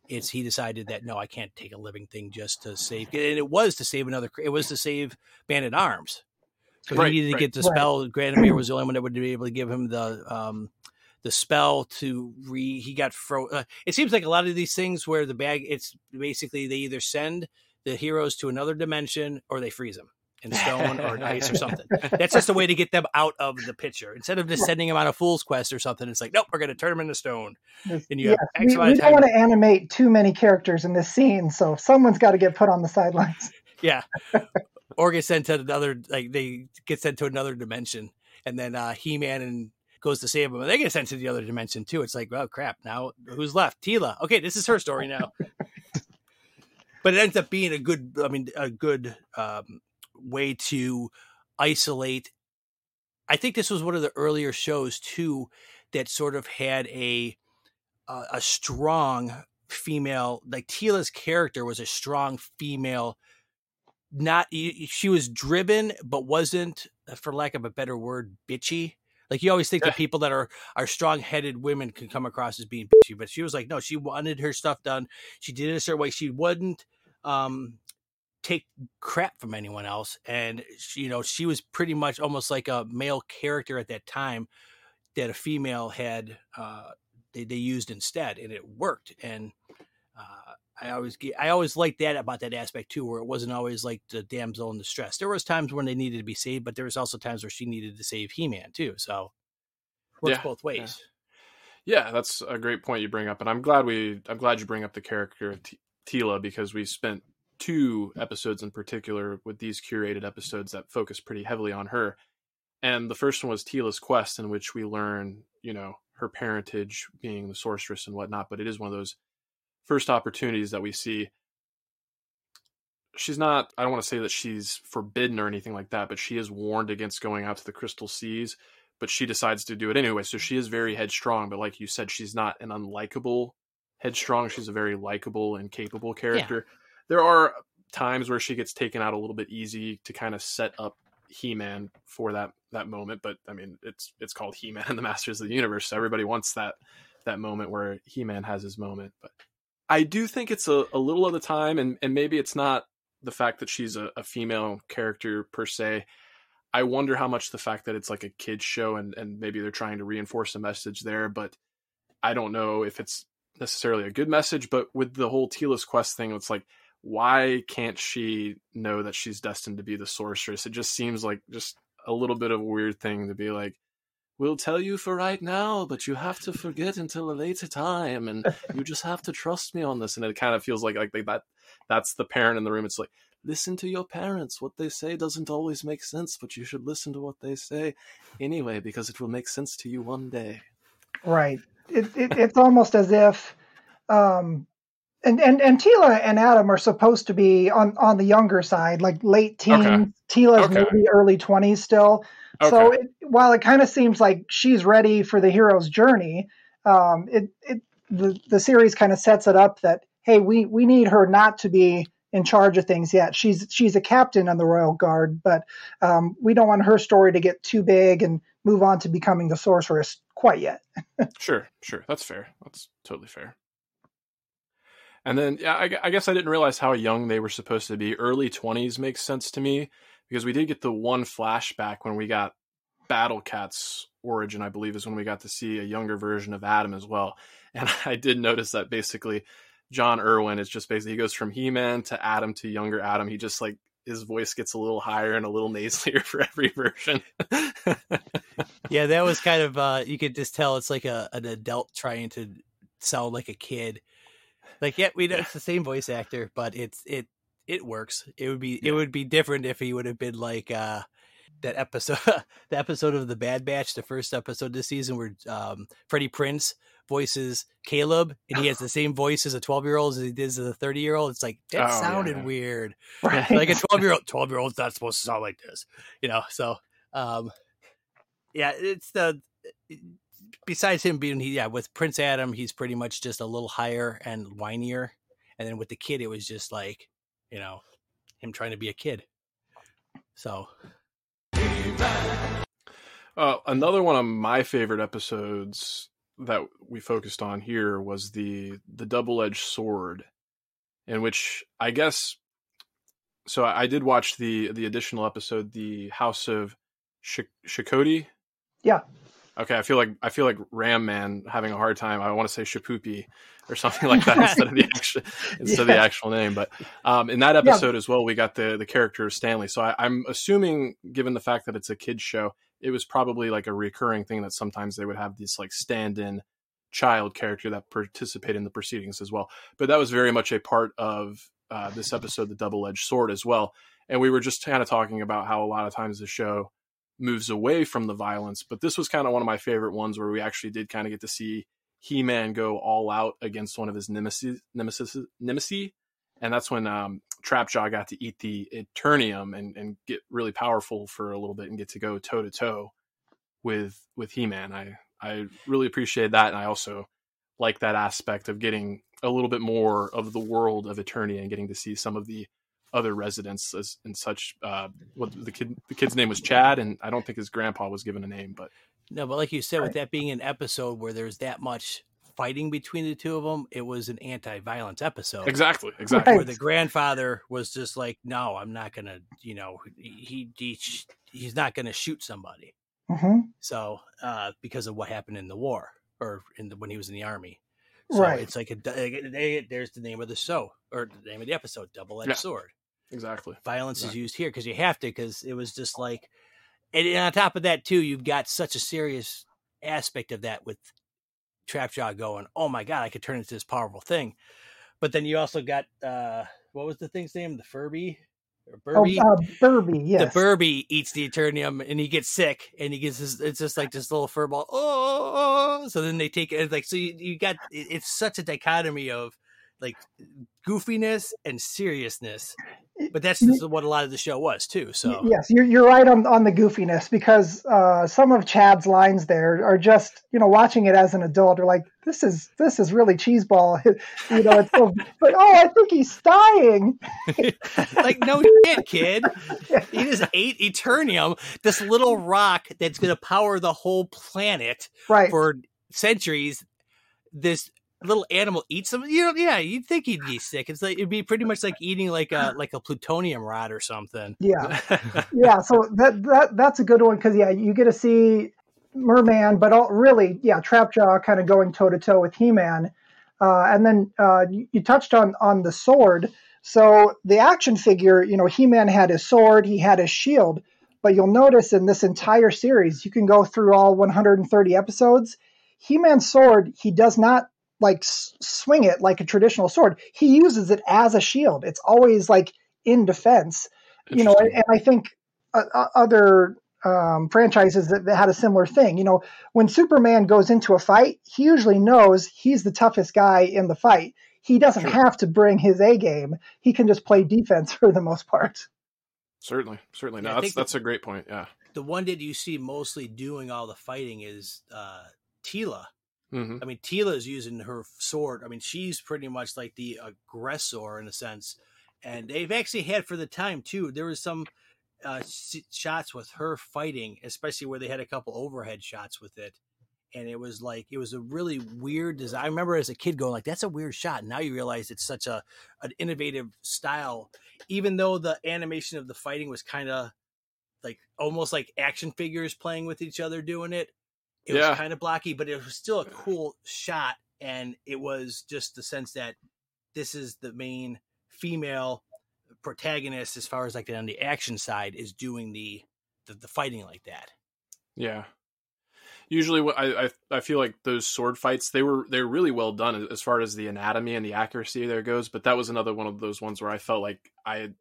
it's he decided that no, I can't take a living thing just to save. And it was to save another. It was to save Man at Arms. So
Right,
he needed
right.
to get the spell. Granamyr was the only one that would be able to give him the um, the spell to re. He got fro. Uh, it seems like a lot of these things where the bag. It's basically they either send the heroes to another dimension or they freeze them in stone or ice or something. That's just a way to get them out of the picture. Instead of just sending them on a fool's quest or something, it's like nope, we're going to turn them into stone. And you
Yes,
have
we, we don't want to animate too many characters in this scene, so someone's got to get put on the sidelines.
Yeah. or get sent to another like they get sent to another dimension and then uh He Man and goes to save them and they get sent to the other dimension too. It's like, oh crap, now who's left? Teela. Okay, this is her story now. but it ends up being a good I mean a good um way to isolate I think this was one of the earlier shows too that sort of had a uh, a strong female like Teela's character was a strong female not she was driven but wasn't uh, for lack of a better word bitchy like you always think
Yeah.
that people that are are strong-headed women can come across as being bitchy but she was like no she wanted her stuff done. She did it a certain way. She wouldn't um take crap from anyone else. And she, you know she was pretty much almost like a male character at that time that a female had uh they, they used instead and it worked. And uh I always get, I always liked that about that aspect too, where it wasn't always like the damsel in distress. There was times when they needed to be saved, but there was also times where she needed to save He Man too. So works
Yeah,
both ways.
Yeah, that's a great point you bring up, and I'm glad we I'm glad you bring up the character of T- Teela because we spent two episodes in particular with these curated episodes that focus pretty heavily on her. And the first one was Teela's quest, in which we learn, you know, her parentage being the sorceress and whatnot. But it is one of those first opportunities that we see. She's not, I don't want to say that she's forbidden or anything like that, but she is warned against going out to the crystal seas but she decides to do it anyway. So she is very headstrong, but like you said, she's not an unlikable headstrong. She's a very likable and capable character. There are times where she gets taken out a little bit easy to kind of set up He-Man for that that moment, but I mean, it's it's called He-Man and the Masters of the Universe, so everybody wants that that moment where He-Man has his moment. But I do think it's a, a little of the time, and and maybe it's not the fact that she's a, a female character per se. I wonder how much the fact that it's like a kids show and and maybe they're trying to reinforce a message there, but I don't know if it's necessarily a good message. But with the whole Teela's quest thing, it's like why can't she know that she's destined to be the sorceress? It just seems like just a little bit of a weird thing to be like. We'll tell you for right now, but you have to forget until a later time, and you just have to trust me on this. And it kind of feels like like they, that that's the parent in the room. It's like listen to your parents. What they say doesn't always make sense, but you should listen to what they say anyway because it will make sense to you one day.
Right. It, it, it's almost as if, um, and, and, and Teela and Adam are supposed to be on, on the younger side, like late teens.
Okay.
Teela's
Okay.
maybe early 20s still. So it, while it kind of seems like she's ready for the hero's journey, um, it, it the, the series kind of sets it up that hey, we we need her not to be in charge of things yet. She's she's a captain on the Royal Guard, but um, we don't want her story to get too big and move on to becoming the sorceress quite yet.
Sure, sure. That's fair. That's totally fair. And then, yeah, I, I guess I didn't realize how young they were supposed to be. Early 20s makes sense to me because we did get the one flashback when we got Battle Cat's origin, I believe, is when we got to see a younger version of Adam as well. And I did notice that basically John Erwin is just basically, he goes from He Man to Adam to younger Adam. He just like, his voice gets a little higher and a little nasalier for every version.
Yeah, that was kind of uh you could just tell it's like a an adult trying to sound like a kid. Like, yeah, we know it's the same voice actor, but it's it it works. It would be it would be different if he would have been like uh that episode the episode of the Bad Batch, the first episode this season where um Freddie Prinze voices Caleb and he has the same voice as a 12 year old as he did as a 30 year old. It's like that
Oh, yeah,
sounded
yeah.
weird.
Right.
Like a 12 year old 12 year old's not supposed to sound like this. You know, so um yeah, it's the besides him being he yeah, with Prince Adam, he's pretty much just a little higher and whinier. And then with the kid, it was just like, you know, him trying to be a kid. So
Uh, another one of my favorite episodes that we focused on here was the the double edged sword, in which I guess. So I, I did watch the the additional episode, the House of Sh- Shokoti.
Yeah.
Okay, I feel like I feel like Ram Man having a hard time. I want to say Shapoopy or something like that instead of the actual instead yeah. of the actual name. But um, in that episode yeah. as well, we got the the character of Stanley. So I, I'm assuming, given the fact that it's a kids show, it was probably like a recurring thing that sometimes they would have this like stand-in child character that participated in the proceedings as well. But that was very much a part of uh, this episode, the double-edged sword, as well. And we were just kind of talking about how a lot of times the show moves away from the violence, but this was kind of one of my favorite ones where we actually did kind of get to see He-Man go all out against one of his nemesis, nemesis, nemesis, and that's when um, Trapjaw got to eat the Eternium and, and get really powerful for a little bit and get to go toe to toe with with He Man. I I really appreciate that, and I also like that aspect of getting a little bit more of the world of Eternia and getting to see some of the other residents as, and such. Uh, what the kid the kid's name was Chad, and I don't think his grandpa was given a name, but
no. But like you said, with that being an episode where there's that much fighting between the two of them, it was an anti-violence episode.
Exactly, exactly.
Where the grandfather was just like, "No, I'm not gonna," you know, he, he he's not gonna shoot somebody.
Mm-hmm.
So, uh, because of what happened in the war or in the, when he was in the army,
so right?
It's like a there's the name of the show or the name of the episode, double-edged yeah, sword.
Exactly.
Violence exactly. is used here because you have to because it was just like, and on top of that too, you've got such a serious aspect of that with Trapjaw going, "Oh my god, I could turn into this powerful thing." But then you also got uh what was the thing's name? The Furby
or Burby? Oh, uh, Burby, yes.
The Burby eats the Eternium and he gets sick and he gets this. It's just like this little furball. Oh, so then they take it. Like so, you, you got it's such a dichotomy of like goofiness and seriousness but that's what a lot of the show was too. So
yes, you're you're right on on the goofiness because uh, some of Chad's lines there are just you know watching it as an adult are like this is this is really cheeseball. you know, it's so, but oh, I think he's dying.
like no shit, kid. He just ate Eternium, this little rock that's going to power the whole planet
right.
for centuries. This little animal eats them, you know, yeah, you'd think he'd be sick. It's like it'd be pretty much like eating like a like a plutonium rod or something.
Yeah, yeah. So that that that's a good one because yeah, you get to see Merman, but all, really, yeah, Trapjaw kind of going toe to toe with He Man, uh, and then uh, you, you touched on on the sword. So the action figure, you know, He Man had his sword, he had his shield, but you'll notice in this entire series, you can go through all 130 episodes. He Man's sword, he does not like swing it like a traditional sword. He uses it as a shield. It's always like in defense. You know, and, and I think uh, uh, other um, franchises that, that, had a similar thing. You know, when Superman goes into a fight, he usually knows he's the toughest guy in the fight. He doesn't sure. have to bring his A game. He can just play defense for the most part.
Certainly, certainly. No, yeah, that's that's a great point. Yeah.
The one that you see mostly doing all the fighting is uh, Teela
Mm-hmm.
I mean, Teela's using her sword. I mean, she's pretty much like the aggressor in a sense. And they've actually had for the time too. There was some uh, shots with her fighting, especially where they had a couple overhead shots with it. And it was like it was a really weird design. I remember as a kid going like, "That's a weird shot." Now you realize it's such a an innovative style, even though the animation of the fighting was kind of like almost like action figures playing with each other doing it it yeah. was kind of blocky, but it was still a cool shot. And it was just the sense that this is the main female protagonist as far as like on the action side is doing the the, the fighting like that.
Yeah. Usually, what I, I I feel like those sword fights they were they're really well done as far as the anatomy and the accuracy there goes. But that was another one of those ones where I felt like I had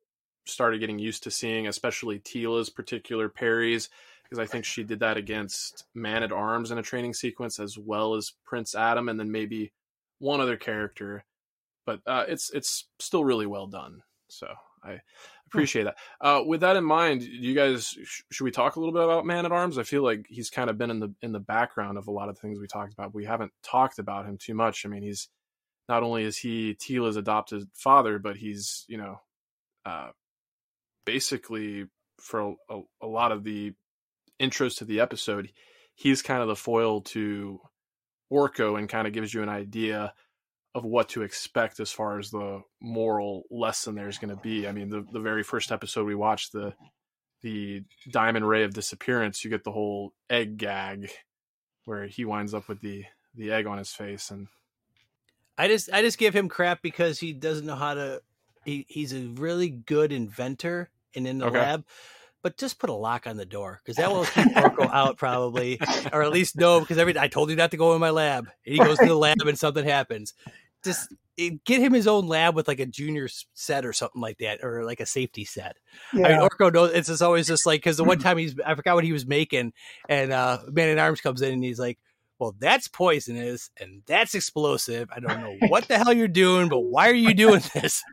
started getting used to seeing, especially Teela's particular parries because I think she did that against Man at Arms in a training sequence as well as Prince Adam, and then maybe one other character. But uh, it's it's still really well done. So I appreciate that. Uh, with that in mind, you guys sh- should we talk a little bit about Man at Arms? I feel like he's kind of been in the in the background of a lot of things we talked about. We haven't talked about him too much. I mean, he's not only is he Teela's adopted father, but he's you know uh, basically for a, a, a lot of the intros to the episode, he's kind of the foil to Orko and kind of gives you an idea of what to expect as far as the moral lesson there's going to be. I mean, the the very first episode we watched the the diamond ray of disappearance, you get the whole egg gag where he winds up with the the egg on his face and
I just I just give him crap because he doesn't know how to he, he's a really good inventor and in the
Okay.
lab but just put a lock on the door because that will keep Orko out probably, or at least no, because every I told you not to go in my lab, and he goes to the lab and something happens. Just get him his own lab with like a junior set or something like that, or like a safety set. I mean,
Yeah.
Orko knows it's just always just like because the one time he's I forgot what he was making, and uh Man at Arms comes in and he's like, "Well, that's poisonous and that's explosive. I don't know what the hell you're doing, but why are you doing this?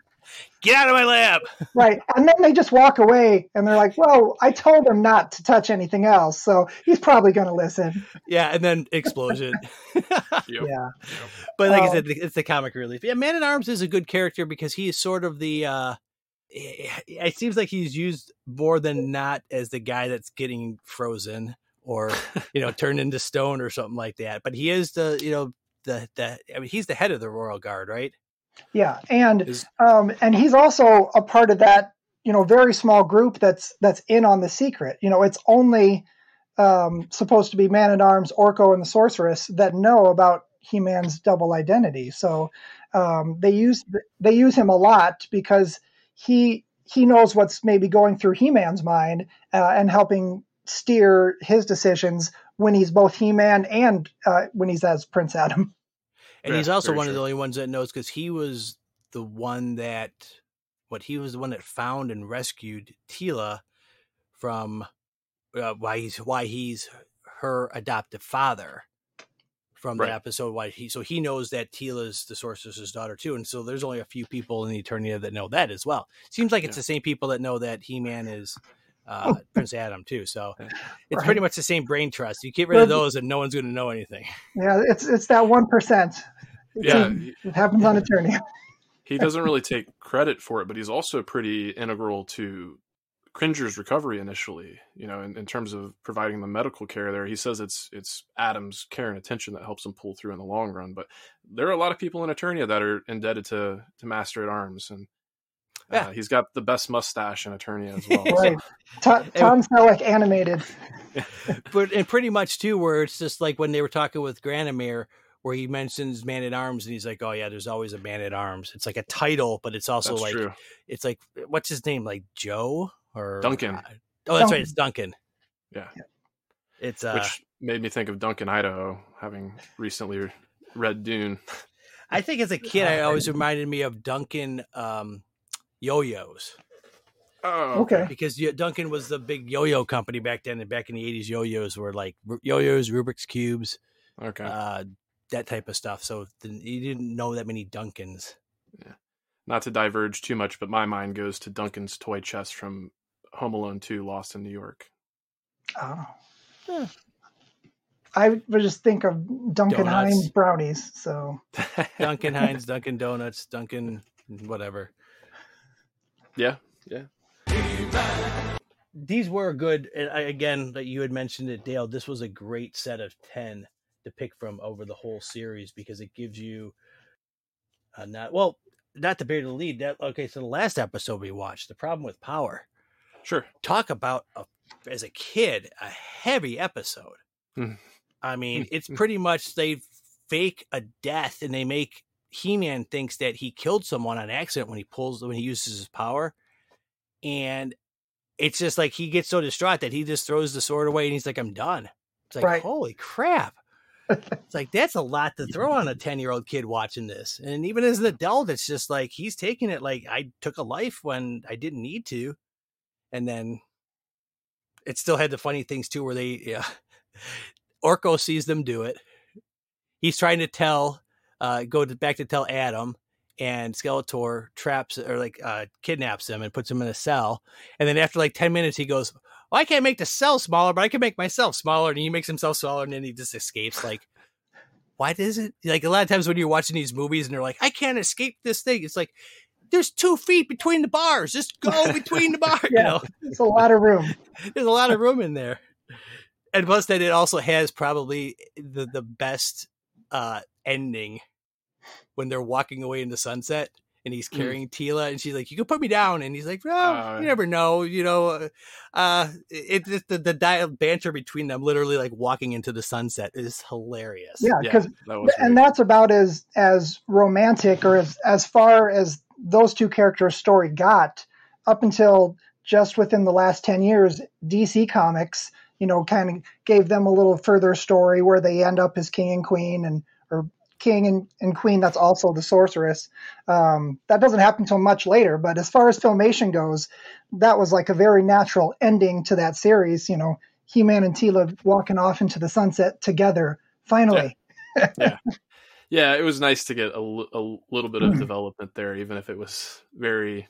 Get out of my lab!"
Right. And then they just walk away and they're like, well, I told him not to touch anything else. So he's probably going to listen.
Yeah, and then explosion.
Yep.
Yeah.
But like I
Oh.
said, it's the comic relief. Yeah, Man at Arms is a good character because he is sort of the. uh It seems like he's used more than not as the guy that's getting frozen or you know turned into stone or something like that. But he is the you know the the. I mean, he's the head of the Royal Guard, right?
Yeah. And,
Is-
um, and he's also a part of that, you know, very small group that's, that's in on the secret. You know, it's only, um, supposed to be Man at Arms, Orko, and the Sorceress that know about He-Man's double identity. So, um, they use, they use him a lot because he, he knows what's maybe going through He-Man's mind, uh, and helping steer his decisions when he's both He-Man and, uh, when he's as Prince Adam.
And
Yeah,
he's also one of the only ones that knows because he was the one that what he was the one that found and rescued Teela from uh, why he's why he's her adoptive father from
Right.
the episode why he so he knows that Teela's the sorceress's daughter too and so there's only a few people in the Eternia that know that as well seems like it's
Yeah.
the same people that know that He-Man is uh, Prince Adam too so it's
Right.
pretty much the same brain trust you get rid of those and no one's going to know anything
Yeah. It's, it's that 1%.
Yeah,
It happens on Eternia.
he doesn't really take credit for it, but he's also pretty integral to Cringer's recovery initially. You know, in, in terms of providing the medical care there, he says it's it's Adam's care and attention that helps him pull through in the long run. But there are a lot of people in Eternia that are indebted to to Master at Arms, and uh,
Yeah.
he's got the best mustache in Eternia as well.
Right. Tom, Tom Selleck animated.
but and pretty much too, where it's just like when they were talking with Granamyr, where he mentions man at arms, and he's like, "Oh yeah, there's always a man at arms." It's like a title, but it's also
That's
like
true.
it's like what's his name, like Joe or
Duncan.
Oh, that's right, it's Duncan.
Yeah.
It's uh,
Which made me think of Duncan, Idaho, having recently read Dune.
I think as a kid, I always reminded me of Duncan um, yo-yos
Oh,
Okay.
because Duncan was the big yo-yo company back then, and back in the '80s, yo-yos were like yo-yos, Rubik's cubes,
Okay.
uh, that type of stuff. So then you didn't know that many Duncans.
Not to diverge too much, but my mind goes to Duncan's toy chest from Home Alone 2 Lost in New York.
Oh.
Huh.
I would just think of Dunkin'
Donuts.
Hines brownies. So
Duncan Hines, Dunkin' Donuts, Duncan whatever.
Yeah, yeah.
These were good. And I, again, that you had mentioned it, Dale. This was a great set of ten to pick from over the whole series because it gives you uh, not well, not to bury the lead. That okay. So the last episode we watched, the problem with power.
Sure.
Talk about a, as a kid a heavy episode.
Hmm.
I mean, it's pretty much they fake a death and they make He-Man thinks that he killed someone on accident when he pulls when he uses his power, and it's just like he gets so distraught that he just throws the sword away and he's like, "I'm done." It's like,
Right.
holy crap! It's like that's a lot to throw on a ten year old kid watching this, and even as an adult, it's just like he's taking it like I took a life when I didn't need to, and then it still had the funny things too, where they yeah, Orko sees them do it. He's trying to tell, uh, go to, back to tell Adam, and Skeletor traps or like uh, kidnaps him and puts him in a cell. And then after like ten minutes, he goes, "Well, I can't make the cell smaller, but I can make myself smaller." And he makes himself smaller, and then he just escapes. Like, why does it? Like a lot of times when you're watching these movies and they're like, "I can't escape this thing," it's like. There's two feet between the bars. Just go between the bars. You
Yeah.
know,
it's a lot of room.
there's a lot of room in there. And plus that it also has probably the, the best uh ending when they're walking away in the sunset and he's
Mm.
carrying Teela and she's like, "You can put me down," and he's like, "No,
Uh,
you never know." You know, uh, uh it's just the the di- banter between them, literally like walking into the sunset, is hilarious.
Yeah,
Yeah,
because
that
and
great.
that's about as as romantic or as as far as those two characters' story got up until just within the last 10 years dc comics you know kind of gave them a little further story where they end up as king and queen and or king and, and queen that's also the sorceress. Um, that doesn't happen until much later but as far as filmation goes that was like a very natural ending to that series you know he-man and teela walking off into the sunset together finally.
Yeah, Yeah, it was nice to get a, l- a little bit of
Mm.
development there, even if it was very,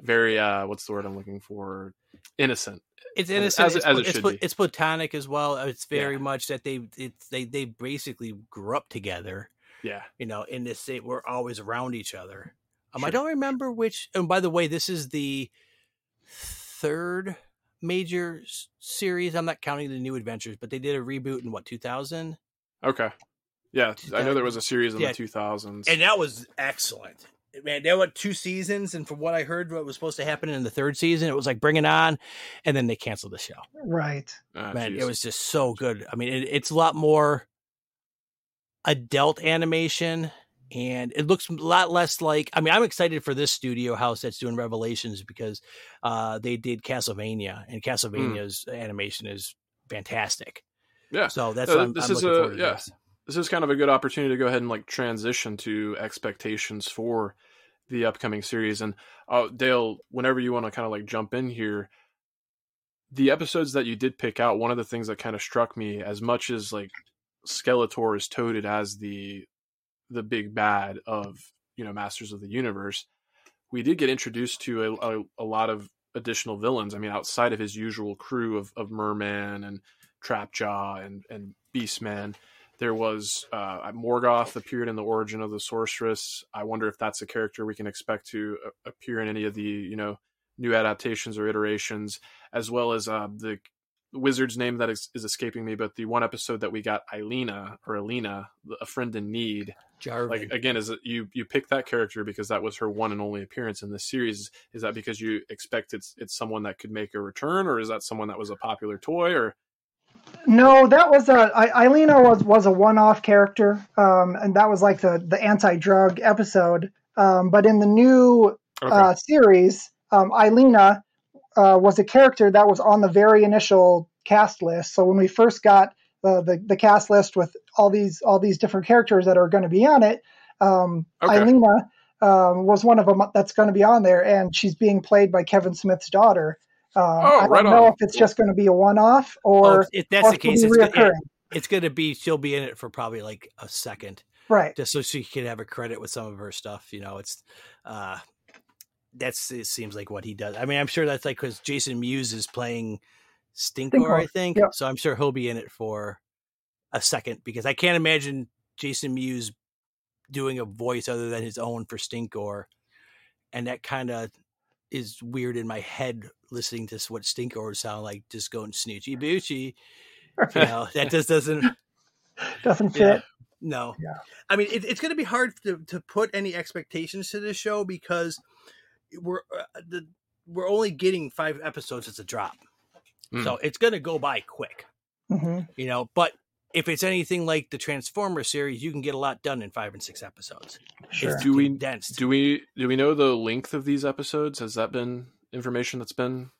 very uh, what's the word I'm looking for? Innocent.
It's innocent.
as it-
it's,
as
pla-
it
it's,
should
pla-
be.
it's platonic as well. It's very
Yeah.
much that they it's they they basically grew up together.
Yeah.
You know, in this state, we're always around each other. Um, I don't remember which. And by the way, this is the third major s- series. I'm not counting the New Adventures, but they did a reboot in what 2000,
Okay. Yeah, I know there was a series in
Yeah.
the 2000s.
and that was excellent. Man, there were two seasons, and from what I heard, what was supposed to happen in the third season, it was like bring it on, and then they canceled the show.
right
Ah,
man,
jeez.
it was just so good. I mean, it, it's a lot more adult animation, and it looks a lot less like. I mean, I'm excited for this studio house that's doing Revelations because uh, they did Castlevania, and Castlevania's animation is fantastic.
Yeah.
So that's
Uh,
what I'm,
this
I'm
is
looking
a-
forward to.
yeah.
this.
This is kind of a good opportunity to go ahead and like transition to expectations for the upcoming series. And uh, Dale, whenever you want to kind of like jump in here, the episodes that you did pick out, one of the things that kind of struck me, as much as like Skeletor is touted as the the big bad of you know Masters of the Universe, we did get introduced to a, a, a lot of additional villains. I mean, outside of his usual crew of, of Merman and Trapjaw and and Beastman, there was uh, Morgoth appeared in the Origin of the Sorceress. I wonder if that's a character we can expect to uh, appear in any of the you know new adaptations or iterations, as well as uh, the wizard's name that is, is escaping me, but the one episode that we got, Elena or Elena, a friend in need. Like again, is it you you picked that character because that was her one and only appearance in this series? Is that because you expect it's it's someone that could make a return, or is that someone that was a popular toy? Or
No, that was a I, Ileena was was a one-off character, um, and that was like the the anti-drug episode. Um, but in the new
okay,
uh, series, um, Ileena uh, was a character that was on the very initial cast list. So when we first got the the, the cast list with all these all these different characters that are going to be on it, um,
Okay.
Ileena um, was one of them that's going to be on there, and she's being played by Kevin Smith's daughter. Um,
Oh,
I don't
right
know
on.
if it's just going to be a one-off
Oh,
or
if- if that's
or
the case,
be
it's, gonna- yeah,
reoccurring.
it's going to be she'll be in it for probably like a second.
Right.
just so she can have a credit with some of her stuff. You know, it's uh that's it seems like what he does. I mean, I'm sure that's like because Jason Mewes is playing Stinkor,
Stinkor,
I think.
yep.
So I'm sure he'll be in it for a second because I can't imagine Jason Mewes doing a voice other than his own for Stinkor, and that kind of is weird in my head listening to what Stinkor would sound like, just going snoochy boochy. You know, that just doesn't
Doesn't fit.
yeah. No.
Yeah.
I mean, it, it's going to be hard to, to put any expectations to this show because we're uh, the we're only getting five episodes as a drop,
Mm.
so it's going to go by quick,
hmm
you know. But if it's anything like the Transformer series, you can get a lot done in five and six episodes.
Sure.
It's
Do we- do we do we know the length of these episodes? Has that been information that's been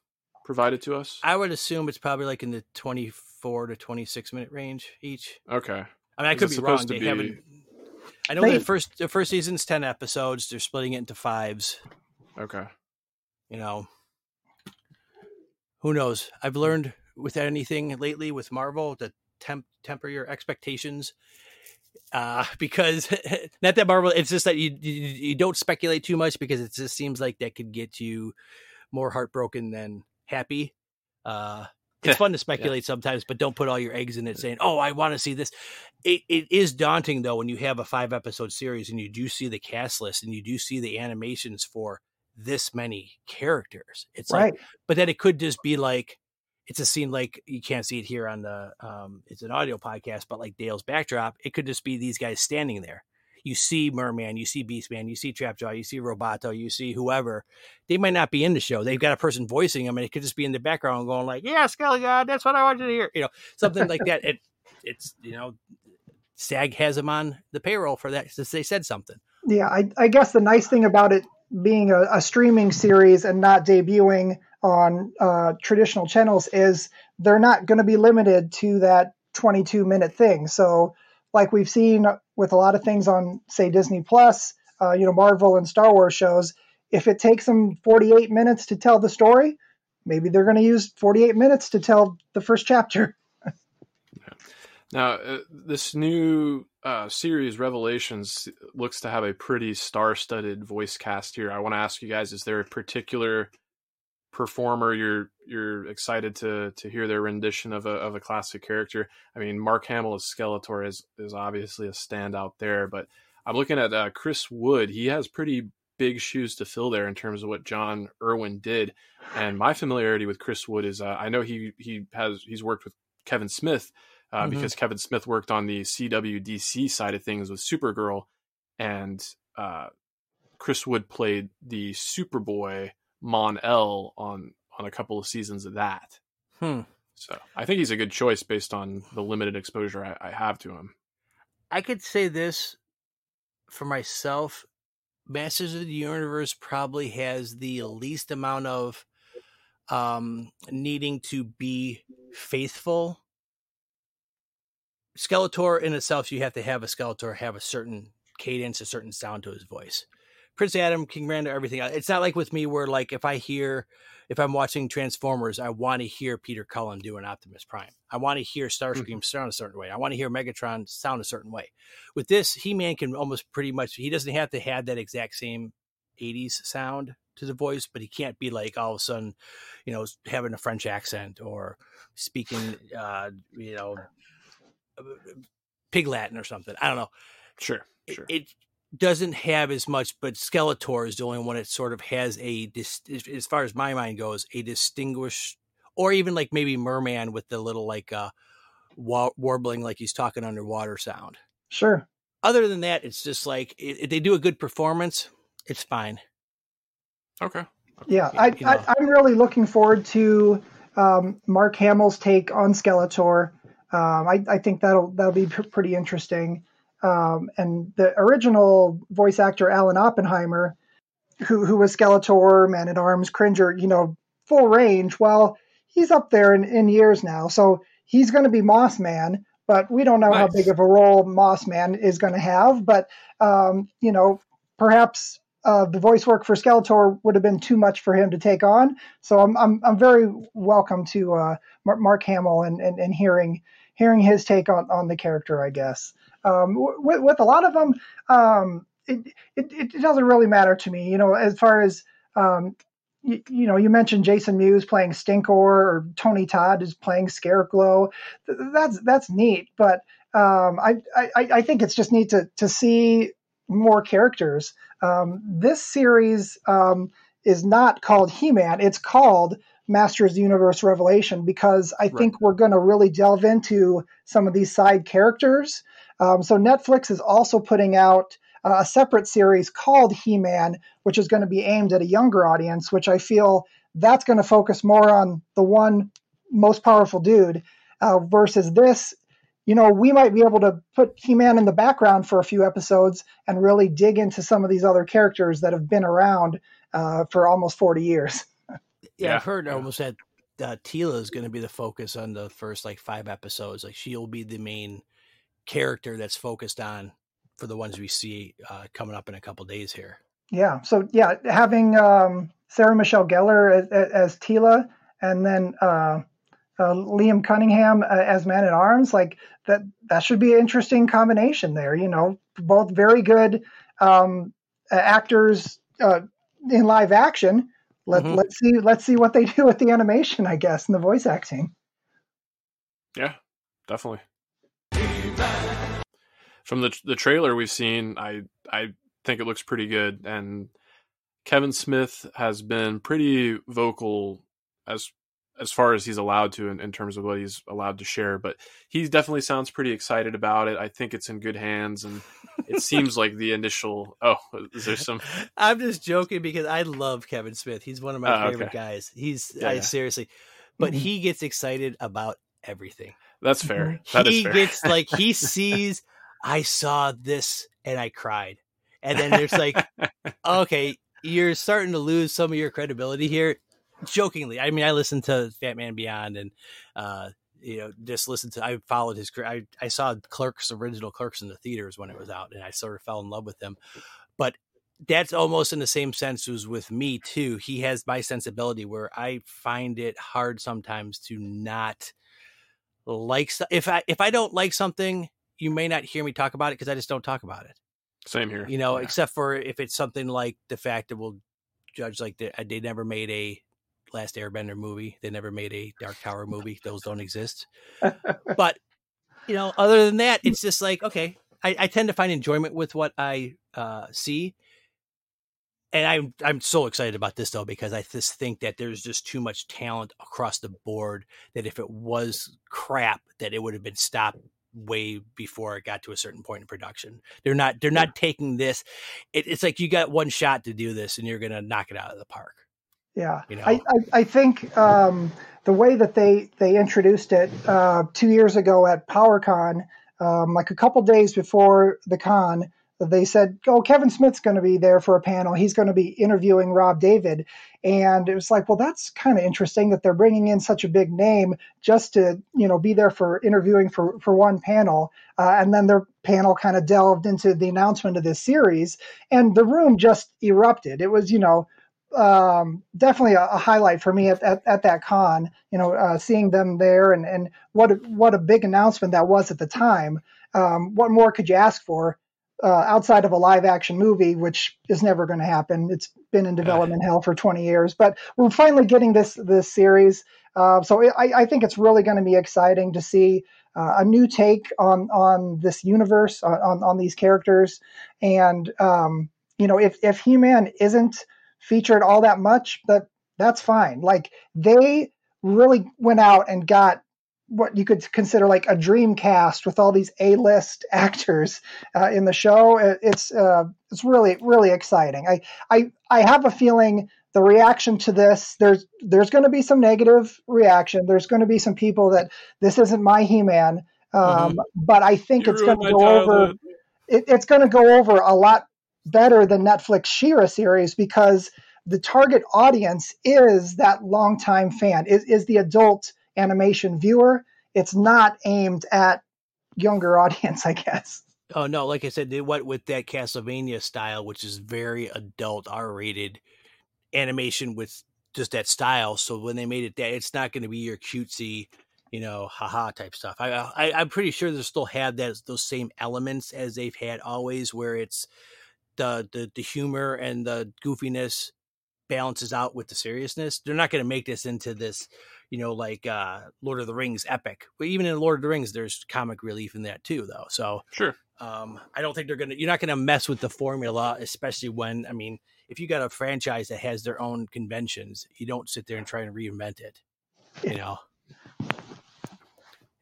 provided to us?
I would assume it's probably like in the twenty-four to twenty-six minute range each.
Okay,
I mean, I could be wrong. They
be-
haven't. I know
They-
the first the first season's ten episodes. They're splitting it into fives.
okay.
you know who knows i've learned with anything lately with marvel to temp- temper your expectations uh because not that marvel it's just that you, you you don't speculate too much because it just seems like that could get you more heartbroken than happy. Uh it's fun to speculate sometimes but don't put all your eggs in it saying oh i want to see this. It, it is daunting though when you have a five episode series and you do see the cast list and you do see the animations for this many characters. It's like
Right.
but then it could just be like it's a scene like you can't see it here on the um, it's an audio podcast, but like Dale's backdrop, it could just be these guys standing there. You see Merman, you see Beastman, you see Trapjaw, you see Roboto, you see whoever. They might not be in the show. They've got a person voicing them, and it could just be in the background going like, "Yeah, Skelly God, that's what I want you to hear," you know, something like that. It, it's you know, SAG has them on the payroll for that since they said something.
Yeah, I, I guess the nice thing about it being a, a streaming series and not debuting on uh, traditional channels is they're not going to be limited to that 22 minute thing. So, like we've seen with a lot of things on, say, Disney Plus, uh, you know, Marvel and Star Wars shows, if it takes them 48 minutes to tell the story, maybe they're going to use 48 minutes to tell the first chapter.
Now, uh, this new uh, series, Revelations, looks to have a pretty star-studded voice cast here. I want to ask you guys: Is there a particular performer you're you're excited to to hear their rendition of a of a classic character. I mean, Mark Hamill as Skeletor is is obviously a standout there, but I'm looking at uh, Chris Wood. He has pretty big shoes to fill there in terms of what John Erwin did. And my familiarity with Chris Wood is uh, I know he he has he's worked with Kevin Smith uh, mm-hmm. because Kevin Smith worked on the CWDC side of things with Supergirl, and uh, Chris Wood played the Superboy Mon-El on on a couple of seasons of that.
Hmm.
So I think he's a good choice based on the limited exposure I, I have to him.
I could say this for myself. Masters of the Universe probably has the least amount of um, needing to be faithful. Skeletor in itself, you have to have a Skeletor have a certain cadence, a certain sound to his voice. Prince Adam, King Randor, everything. It's not like with me where like if I hear if I'm watching Transformers, I want to hear Peter Cullen do an Optimus Prime. I want to hear Starscream mm-hmm. sound a certain way. I want to hear Megatron sound a certain way. With this, He Man can almost pretty much he doesn't have to have that exact same 80s sound to the voice, but he can't be like all of a sudden, you know, having a French accent or speaking uh, you know pig Latin or something. I don't know.
Sure. Sure.
It, it doesn't have as much, but Skeletor is the only one that sort of has a, as far as my mind goes, a distinguished, or even like maybe Merman with the little like uh, warbling like he's talking underwater sound.
Sure.
Other than that, it's just like if they do a good performance, it's fine.
Okay.
Yeah, I, you know. I, am really looking forward to um, Mark Hamill's take on Skeletor. Um, I, I, think that'll that'll be pr- pretty interesting. Um, and the original voice actor Alan Oppenheimer, who who was Skeletor, Man at Arms, Cringer, you know, full range. Well, he's up there in, in years now, so he's going to be Moss Man. But we don't know nice. how big of a role Moss Man is going to have. But um, you know, perhaps uh, the voice work for Skeletor would have been too much for him to take on. So I'm I'm, I'm very welcome to uh, Mark Hamill and, and, and hearing hearing his take on, on the character, I guess. Um, with, with a lot of them, um, it, it, it doesn't really matter to me. You know, as far as um, you, you, know, you mentioned Jason Mewes playing Stinkor or Tony Todd is playing Scareglow. That's that's neat, but um, I, I I think it's just neat to to see more characters. Um, this series um, is not called He-Man; it's called Masters of the Universe Revelation because I right. think we're going to really delve into some of these side characters um, so Netflix is also putting out uh, a separate series called He-Man, which is going to be aimed at a younger audience, which I feel that's going to focus more on the one most powerful dude uh, versus this. You know, we might be able to put He-Man in the background for a few episodes and really dig into some of these other characters that have been around uh, for almost 40 years.
yeah, yeah, I've heard almost that uh, Teela is going to be the focus on the first like five episodes. Like she'll be the main character that's focused on for the ones we see uh, coming up in a couple days here.
Yeah. So yeah, having um, Sarah Michelle Gellar as, as Teela, and then uh, uh, Liam Cunningham uh, as Man at Arms, like that. That should be an interesting combination there. You know, both very good um, actors uh, in live action. Let mm-hmm. let's see let's see what they do with the animation, I guess, and the voice acting.
Yeah, definitely from the the trailer we've seen, I I think it looks pretty good, and Kevin Smith has been pretty vocal as as far as he's allowed to in, in, terms of what he's allowed to share. But he definitely sounds pretty excited about it. I think it's in good hands, and it seems like the initial. Oh, is there some?
I'm just joking because I love Kevin Smith. He's one of my oh, favorite okay. guys. He's yeah, I, yeah. seriously, but mm-hmm. he gets excited about everything.
That's fair.
Mm-hmm.
That
he
fair.
gets like he sees. I saw this and I cried, and then there's like, okay, you're starting to lose some of your credibility here jokingly. I mean, I listened to Fat Man Beyond and, uh, you know, just listened to, I followed his career. I, I saw Clerks, original Clerks in the theaters when it was out and I sort of fell in love with him. But that's almost in the same sense as with me too. He has my sensibility where I find it hard sometimes to not like, if I, if I don't like something, you may not hear me talk about it because I just don't talk about it.
Same here.
You know, yeah. except for if it's something like the fact that we'll judge like the, they never made a Last Airbender movie. They never made a Dark Tower movie. Those don't exist. but you know, other than that, it's just like okay. I, I tend to find enjoyment with what I uh, see, and I'm I'm so excited about this though because I just think that there's just too much talent across the board that if it was crap, that it would have been stopped way before it got to a certain point in production. They're not they're not taking this. It, it's like you got one shot to do this, and you're gonna knock it out of the park.
Yeah, you know? I, I, I think um, the way that they they introduced it uh, two years ago at PowerCon, um, like a couple days before the con, they said, "Oh, Kevin Smith's going to be there for a panel. He's going to be interviewing Rob David," and it was like, "Well, that's kind of interesting that they're bringing in such a big name just to you know be there for interviewing for for one panel." Uh, and then their panel kind of delved into the announcement of this series, and the room just erupted. It was you know um, definitely a, a, highlight for me at, at, at, that con. You know, uh, seeing them there and and what a, what a big announcement that was at the time. Um, what more could you ask for uh, outside of a live action movie, which is never going to happen? It's been in development hell for 20 years, but we're finally getting this this series. Uh, so I, I, think it's really going to be exciting to see uh, a new take on on this universe, on on, these characters, and um, you know, if if He Man isn't featured all that much, that that's fine. Like they really went out and got what you could consider like a dream cast with all these A-list actors uh, in the show. It's uh, it's really really exciting. I I I have a feeling the reaction to this there's there's going to be some negative reaction. There's going to be some people that this isn't my He-Man. Um, mm-hmm. But I think you it's going to go over. It, it's going to go over a lot better than Netflix She-Ra series because the target audience is that longtime fan, is, is the adult animation viewer. It's not aimed at younger audience, I guess.
Oh no, like I said, they went with that Castlevania style, which is very adult, R-rated animation with just that style. So when they made it that, it's not going to be your cutesy, you know, haha type stuff. I, I am pretty sure they'll still have that those same elements as they've had always, where it's the the the humor and the goofiness balances out with the seriousness. They're not going to make this into this, you know, like uh Lord of the Rings epic. But even in Lord of the Rings, there's comic relief in that too, though. So
sure.
Um, I don't think they're gonna. You're not gonna mess with the formula, especially when I mean, if you got a franchise that has their own conventions, you don't sit there and try and reinvent it. You know,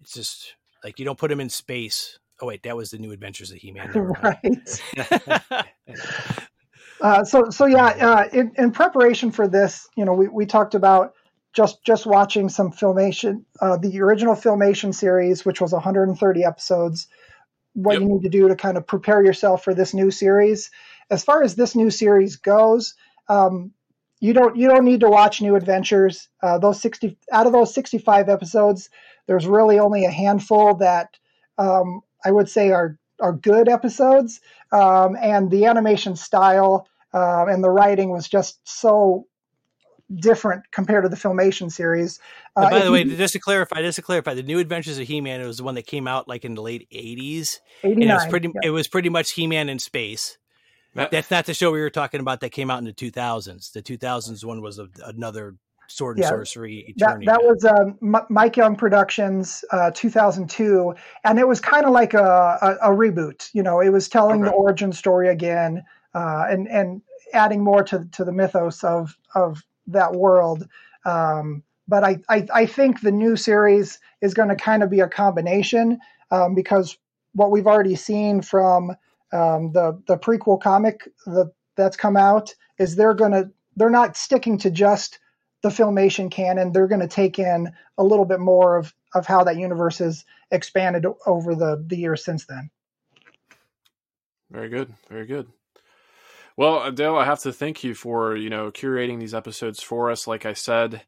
it's just like you don't put them in space. Oh wait, that was the New Adventures of He-Man.
Right. Uh, so so yeah, uh, in, in, preparation for this, you know, we, we talked about just just watching some filmation, uh, the original filmation series, which was 130 episodes. What yep. you need to do to kind of prepare yourself for this new series. As far as this new series goes, um, you don't you don't need to watch New Adventures. Uh, those 60 out of those 65 episodes, there's really only a handful that um, I would say are are good episodes, um, and the animation style uh, and the writing was just so different compared to the filmation series.
Uh, by the way, you, just to clarify, just to clarify, the New Adventures of He-Man it was the one that came out like in the late '80s.
And it
was pretty. Yeah. It was pretty much He-Man in space. That's not the show we were talking about that came out in the 2000s. The 2000s one was a, another sword and yeah, sorcery
eternity. That, that was um, Mike Young Productions, uh, 2002, and it was kind of like a, a, a, reboot. You know, it was telling okay. the origin story again uh, and and adding more to to the mythos of of that world. Um, but I, I, I think the new series is going to kind of be a combination um, because what we've already seen from um, the the prequel comic that's come out is they're going to they're not sticking to just the filmation canon. They're going to take in a little bit more of of how that universe has expanded over the the years since then.
Very good, very good. Well, Dale, I have to thank you for you know curating these episodes for us. Like I said,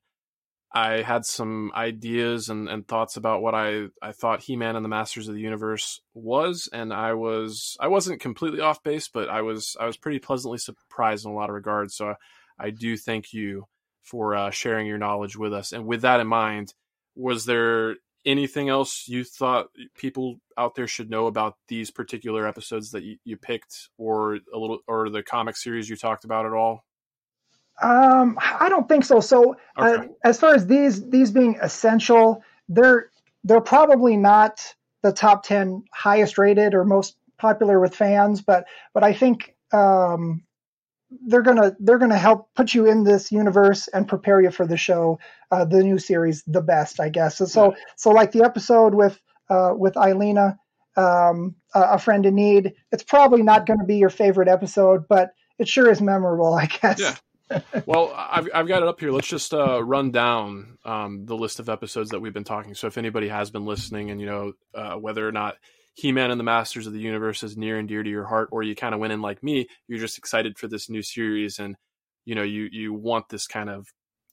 I had some ideas and, and thoughts about what I, I thought He Man and the Masters of the Universe was, and I was I wasn't completely off base, but I was I was pretty pleasantly surprised in a lot of regards. So I, I do thank you for uh, sharing your knowledge with us. And with that in mind, was there anything else you thought people out there should know about these particular episodes that you, you picked, or a little, or the comic series you talked about at all?
Um, I don't think so. So uh, okay. uh, as far as these these being essential, they're they're probably not the top ten highest rated or most popular with fans, but but I think um, they're gonna they're gonna help put you in this universe and prepare you for the show, uh, the new series, the best, I guess. So so, so like the episode with uh, with Ileena, um, a friend in need. It's probably not going to be your favorite episode, but it sure is memorable, I guess.
Yeah well, I've, I've got it up here. Let's just uh, run down um, the list of episodes that we've been talking. So if anybody has been listening and, you know, uh, whether or not He-Man and the Masters of the Universe is near and dear to your heart, or you kind of went in like me, you're just excited for this new series and, you know, you, you want this kind of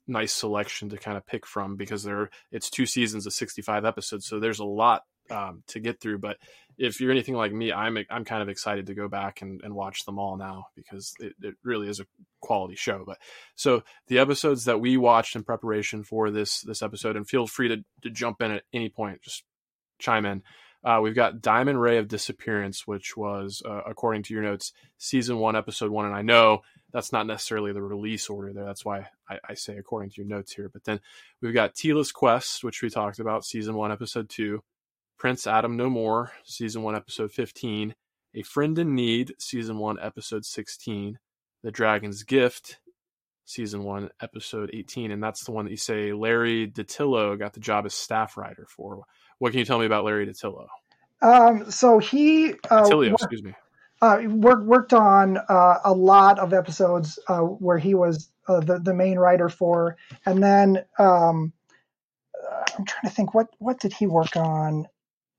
nice selection to kind of pick from because there it's two seasons of 65 episodes. So there's a lot um, to get through. But if you're anything like me, I'm I'm kind of excited to go back and, and watch them all now because it, it really is a quality show. But so the episodes that we watched in preparation for this this episode, and feel free to, to jump in at any point, just chime in. Uh, we've got Diamond Ray of Disappearance, which was, uh, according to your notes, season one, episode one. And I know that's not necessarily the release order there. That's why I, I say according to your notes here. But then we've got Teela's Quest, which we talked about, season one, episode two. Prince Adam No More, Season 1, Episode 15, A Friend in Need, Season 1, Episode 16, The Dragon's Gift, Season 1, Episode 18. And that's the one that you say Larry DiTillio got the job as staff writer for. What can you tell me about Larry DiTillio?
Um, so he.
Uh, DiTillio, excuse me.
Uh, worked worked on uh, a lot of episodes uh, where he was uh, the the main writer for, and then um, uh, I'm trying to think what what did he work on?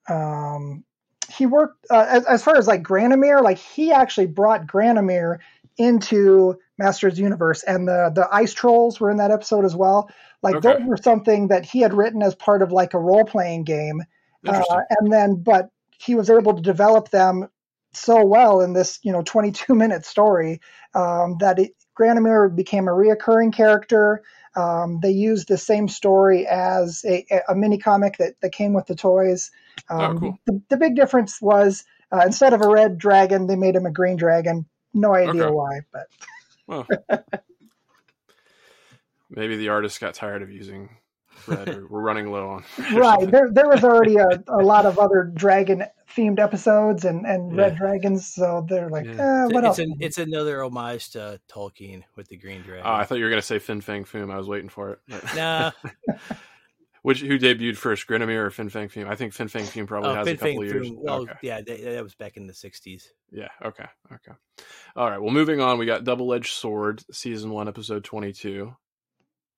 um, he worked uh, as, as far as like Granamyr, like he actually brought Granamyr into Masters Universe, and the the ice trolls were in that episode as well. Like okay. those were something that he had written as part of like a role playing game, uh, and then but he was able to develop them so well in this you know 22 minute story um, that it, Granamyr became a reoccurring character. Um, they used the same story as a, a mini comic that, that came with the toys.
Oh, um, oh, cool.
the, the, big difference was uh, instead of a red dragon, they made him a green dragon. No idea okay. why, but.
well, maybe the artist got tired of using red. We're running low on.
right. There, there was already a, a lot of other dragon themed episodes and, and yeah. red dragons, so they're like, yeah. eh, what
it's
else?
An, it's another homage to Tolkien with the green dragon.
Oh, I thought you were gonna say Fin Fang Foom. I was waiting for it.
Nah.
Which who debuted first, Granamyr or Fin Fang Foom? I think Fin Fang Foom probably oh, has Fin a couple Fang years.
Foom. Well, okay. yeah, that, that, was back in the '60s.
Yeah. Okay. Okay. All right. Well, moving on, we got Double Edged Sword, season one, episode twenty-two.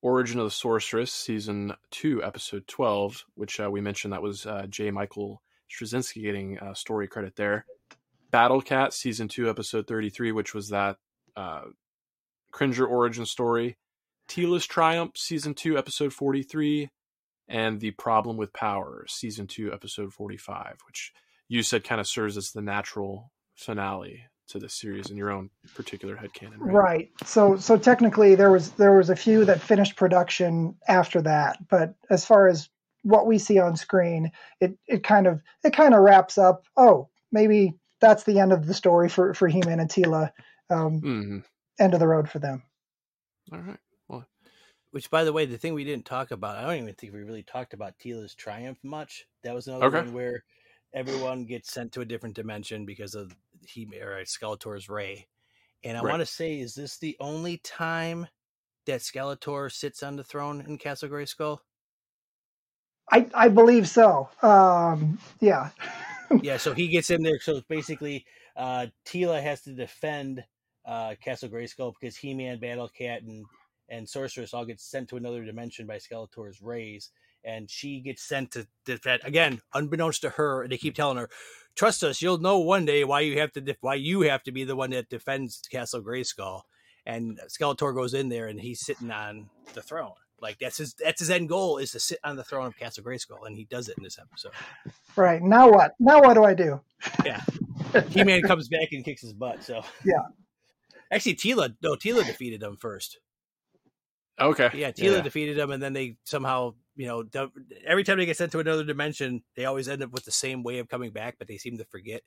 Origin of the Sorceress, season two, episode twelve, which uh, we mentioned that was uh, J. Michael Straczynski getting uh, story credit there. Battle Cat, season two, episode thirty-three, which was that uh, Cringer origin story. Teela's Triumph, season two, episode forty-three and The Problem with Power, season two, episode 45, which you said kind of serves as the natural finale to the series in your own particular headcanon. Right?
right. So so technically there was there was a few that finished production after that, but as far as what we see on screen, it it kind of it kind of wraps up, oh, maybe that's the end of the story for for He-Man and Teela. Um, mm-hmm. End of the road for them.
All right.
Well, Which, by the way, the thing we didn't talk about, I don't even think we really talked about Teela's triumph much. That was another okay. one where everyone gets sent to a different dimension because of he or Skeletor's ray. And I right. want to say, is this the only time that Skeletor sits on the throne in Castle Grayskull?
I I believe so. Um, yeah.
yeah, so he gets in there. So basically, uh, Teela has to defend uh, Castle Grayskull because He Man, Battle Cat, and and Sorceress all get sent to another dimension by Skeletor's rays, and she gets sent to defend again, unbeknownst to her. And They keep telling her, "Trust us, you'll know one day why you have to def- why you have to be the one that defends Castle Grayskull." And Skeletor goes in there, and he's sitting on the throne. Like that's his that's his end goal is to sit on the throne of Castle Grayskull, and he does it in this episode.
Right now, what? Now what do I do?
Yeah, He Man comes back and kicks his butt. So
yeah,
actually, Teela no Teela defeated him first.
Okay,
yeah, Teela yeah. defeated him, and then they somehow you know every time they get sent to another dimension, they always end up with the same way of coming back, but they seem to forget.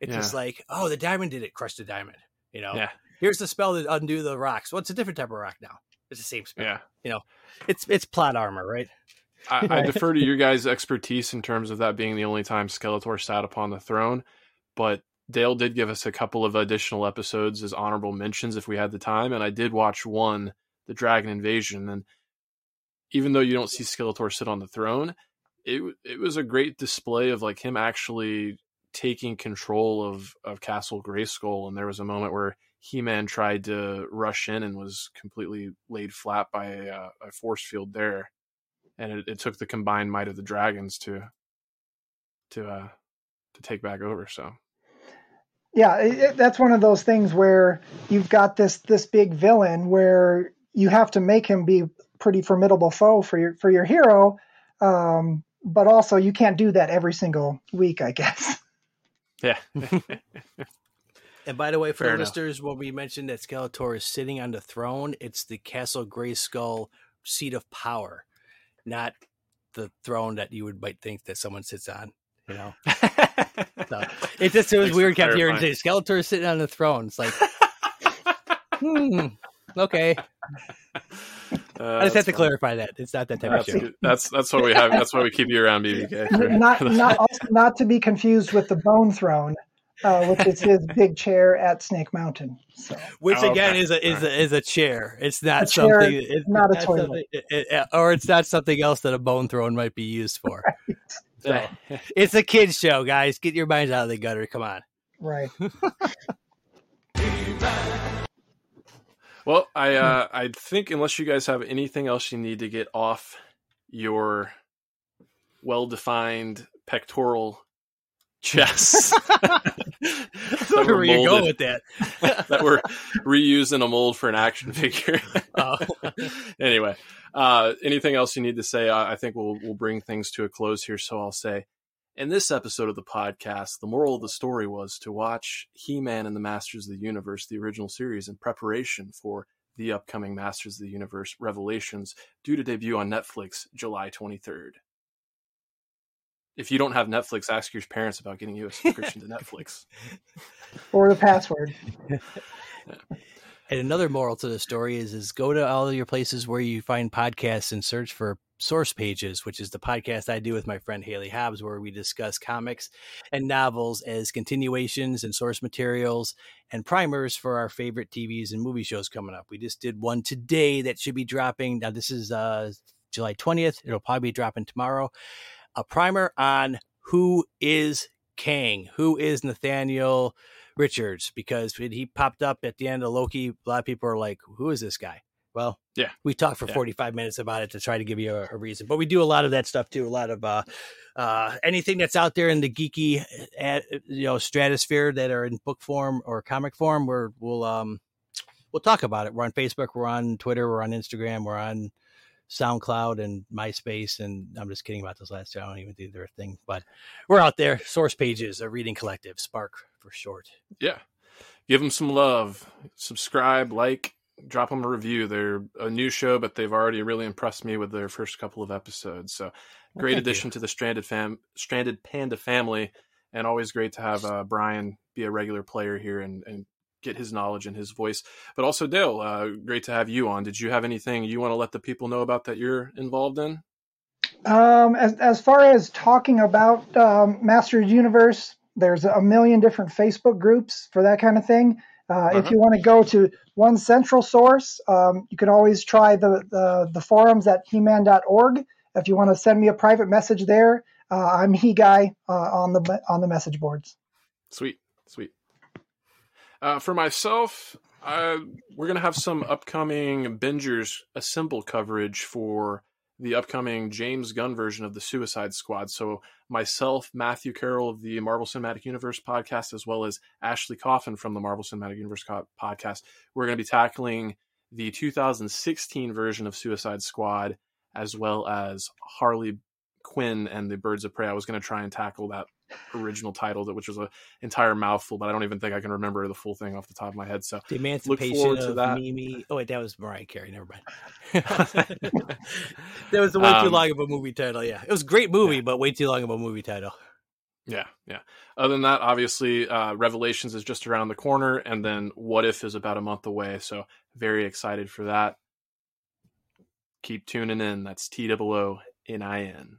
It's yeah. just like, oh, the diamond did it, crushed the diamond. You know,
yeah.
Here's the spell to undo the rocks. Well, it's a different type of rock now. It's the same spell.
Yeah.
You know, it's it's plot armor, right?
I, I defer to your guys' expertise in terms of that being the only time Skeletor sat upon the throne, but Dale did give us a couple of additional episodes as honorable mentions if we had the time, and I did watch one, the Dragon Invasion, and even though you don't see Skeletor sit on the throne, it it was a great display of like him actually taking control of of Castle Grayskull, and there was a moment where he-Man tried to rush in and was completely laid flat by a, a force field there, and it, it, took the combined might of the dragons to to uh, to take back over. So,
yeah, it, that's one of those things where you've got this this big villain where you have to make him be pretty formidable foe for your for your hero, um, but also you can't do that every single week, I guess.
Yeah.
And by the way, for Fair the enough. listeners, when we mentioned that Skeletor is sitting on the throne, it's the Castle Grayskull seat of power, not the throne that you would might think that someone sits on. You know, so, it just it was weird. Kept hearing Skeletor is sitting on the throne. It's like, hmm, okay. Uh, I just have to funny. clarify that it's not that type
that's,
of show.
That's that's why we have. That's why we keep you around BBK.
not not also not to be confused with the Bone Throne uh, which is his big chair at Snake Mountain. So.
Which oh, again okay. is a is a is a chair. It's not a something. Chair, it's
not a toilet,
it, it, or it's not something else that a bone throne might be used for. Right. So, it's a kids show, guys. Get your minds out of the gutter. Come on.
Right.
Well, I uh, I think unless you guys have anything else you need to get off your well defined pectoral chests
where you go with that.
that were reused in a mold for an action figure. Oh. anyway uh, anything else you need to say? I, I think we'll we'll bring things to a close here so i'll say in this episode of the podcast the moral of the story was to watch he-man and the masters of the universe the original series in preparation for the upcoming masters of the universe revelations due to debut on netflix july 23rd if you don't have Netflix, ask your parents about getting you a subscription to Netflix
or the password. yeah.
And another moral to the story is is go to all your places where you find podcasts and search for source pages, which is the podcast I do with my friend Haley Hobbs, where we discuss comics and novels as continuations and source materials and primers for our favorite TVs and movie shows coming up. We just did one today that should be dropping. Now this is uh July 20th. It'll probably be dropping tomorrow a primer on who is Kang, who is Nathaniel Richards, because when he popped up at the end of Loki, a lot of people are like, who is this guy? Well,
yeah,
we talked for yeah. 45 minutes about it to try to give you a, a, reason, but we do a lot of that stuff too. A lot of uh, uh, anything that's out there in the geeky, uh, you know, stratosphere that are in book form or comic form, where we'll um, we'll talk about it. We're on Facebook, we're on Twitter, we're on Instagram, we're on SoundCloud and MySpace. And I'm just kidding about those last two. I don't even do their thing, but we're out there. Source pages, a reading collective, Spark for short.
Yeah. Give them some love. Subscribe, like, drop them a review. They're a new show, but they've already really impressed me with their first couple of episodes. So great addition you. to the Stranded Fam Stranded Panda family. And always great to have uh, Brian be a regular player here and, and get his knowledge and his voice. But also, Dale, uh, great to have you on. Did you have anything you want to let the people know about that you're involved in?
Um, as as far as talking about um, Masters Universe, there's a million different Facebook groups for that kind of thing. Uh, uh-huh. If you want to go to one central source. Um, you can always try the, the, the forums at heman.org. If you want to send me a private message there, uh, I'm he guy uh, on the on the message boards.
Sweet, sweet. Uh, for myself, uh, we're gonna have some upcoming Bingers Assemble coverage for the upcoming James Gunn version of the Suicide Squad. So myself, Matthew Carroll of the Marvel Cinematic Universe podcast, as well as Ashley Coffin from the Marvel Cinematic Universe podcast, we're going to be tackling the 2016 version of Suicide Squad, as well as Harley Quinn and the Birds of Prey. I was going to try and tackle that original title, which was an entire mouthful, but I don't even think I can remember the full thing off the top of my head. So
the emancipation look forward to that. Mimi. Oh wait, that was Mariah Carey. Never mind. that was way too um, long of a movie title. Yeah, it was a great movie, yeah. but way too long of a movie title.
Yeah, yeah. Other than that, obviously, uh, Revelations is just around the corner, and then What If is about a month away. So very excited for that. Keep tuning in. That's T W O N I N.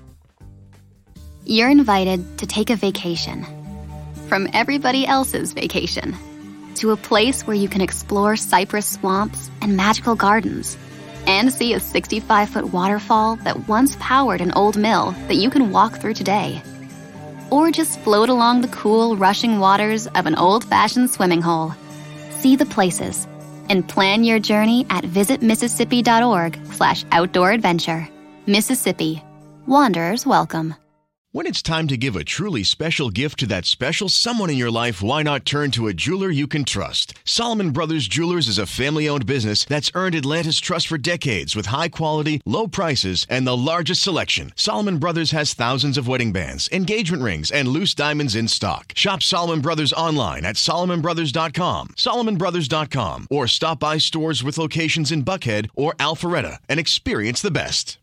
You're invited to take a vacation from everybody else's vacation to a place where you can explore cypress swamps and magical gardens and see a 65 foot waterfall that once powered an old mill that you can walk through today. Or just float along the cool, rushing waters of an old fashioned swimming hole. See the places and plan your journey at visitmississippi.org slash outdoor adventure. Mississippi. Wanderers welcome.
When it's time to give a truly special gift to that special someone in your life, why not turn to a jeweler you can trust? Solomon Brothers Jewelers is a family owned business that's earned Atlanta's trust for decades with high quality, low prices, and the largest selection. Solomon Brothers has thousands of wedding bands, engagement rings, and loose diamonds in stock. Shop Solomon Brothers online at SolomonBrothers.com, SolomonBrothers.com, or stop by stores with locations in Buckhead or Alpharetta and experience the best.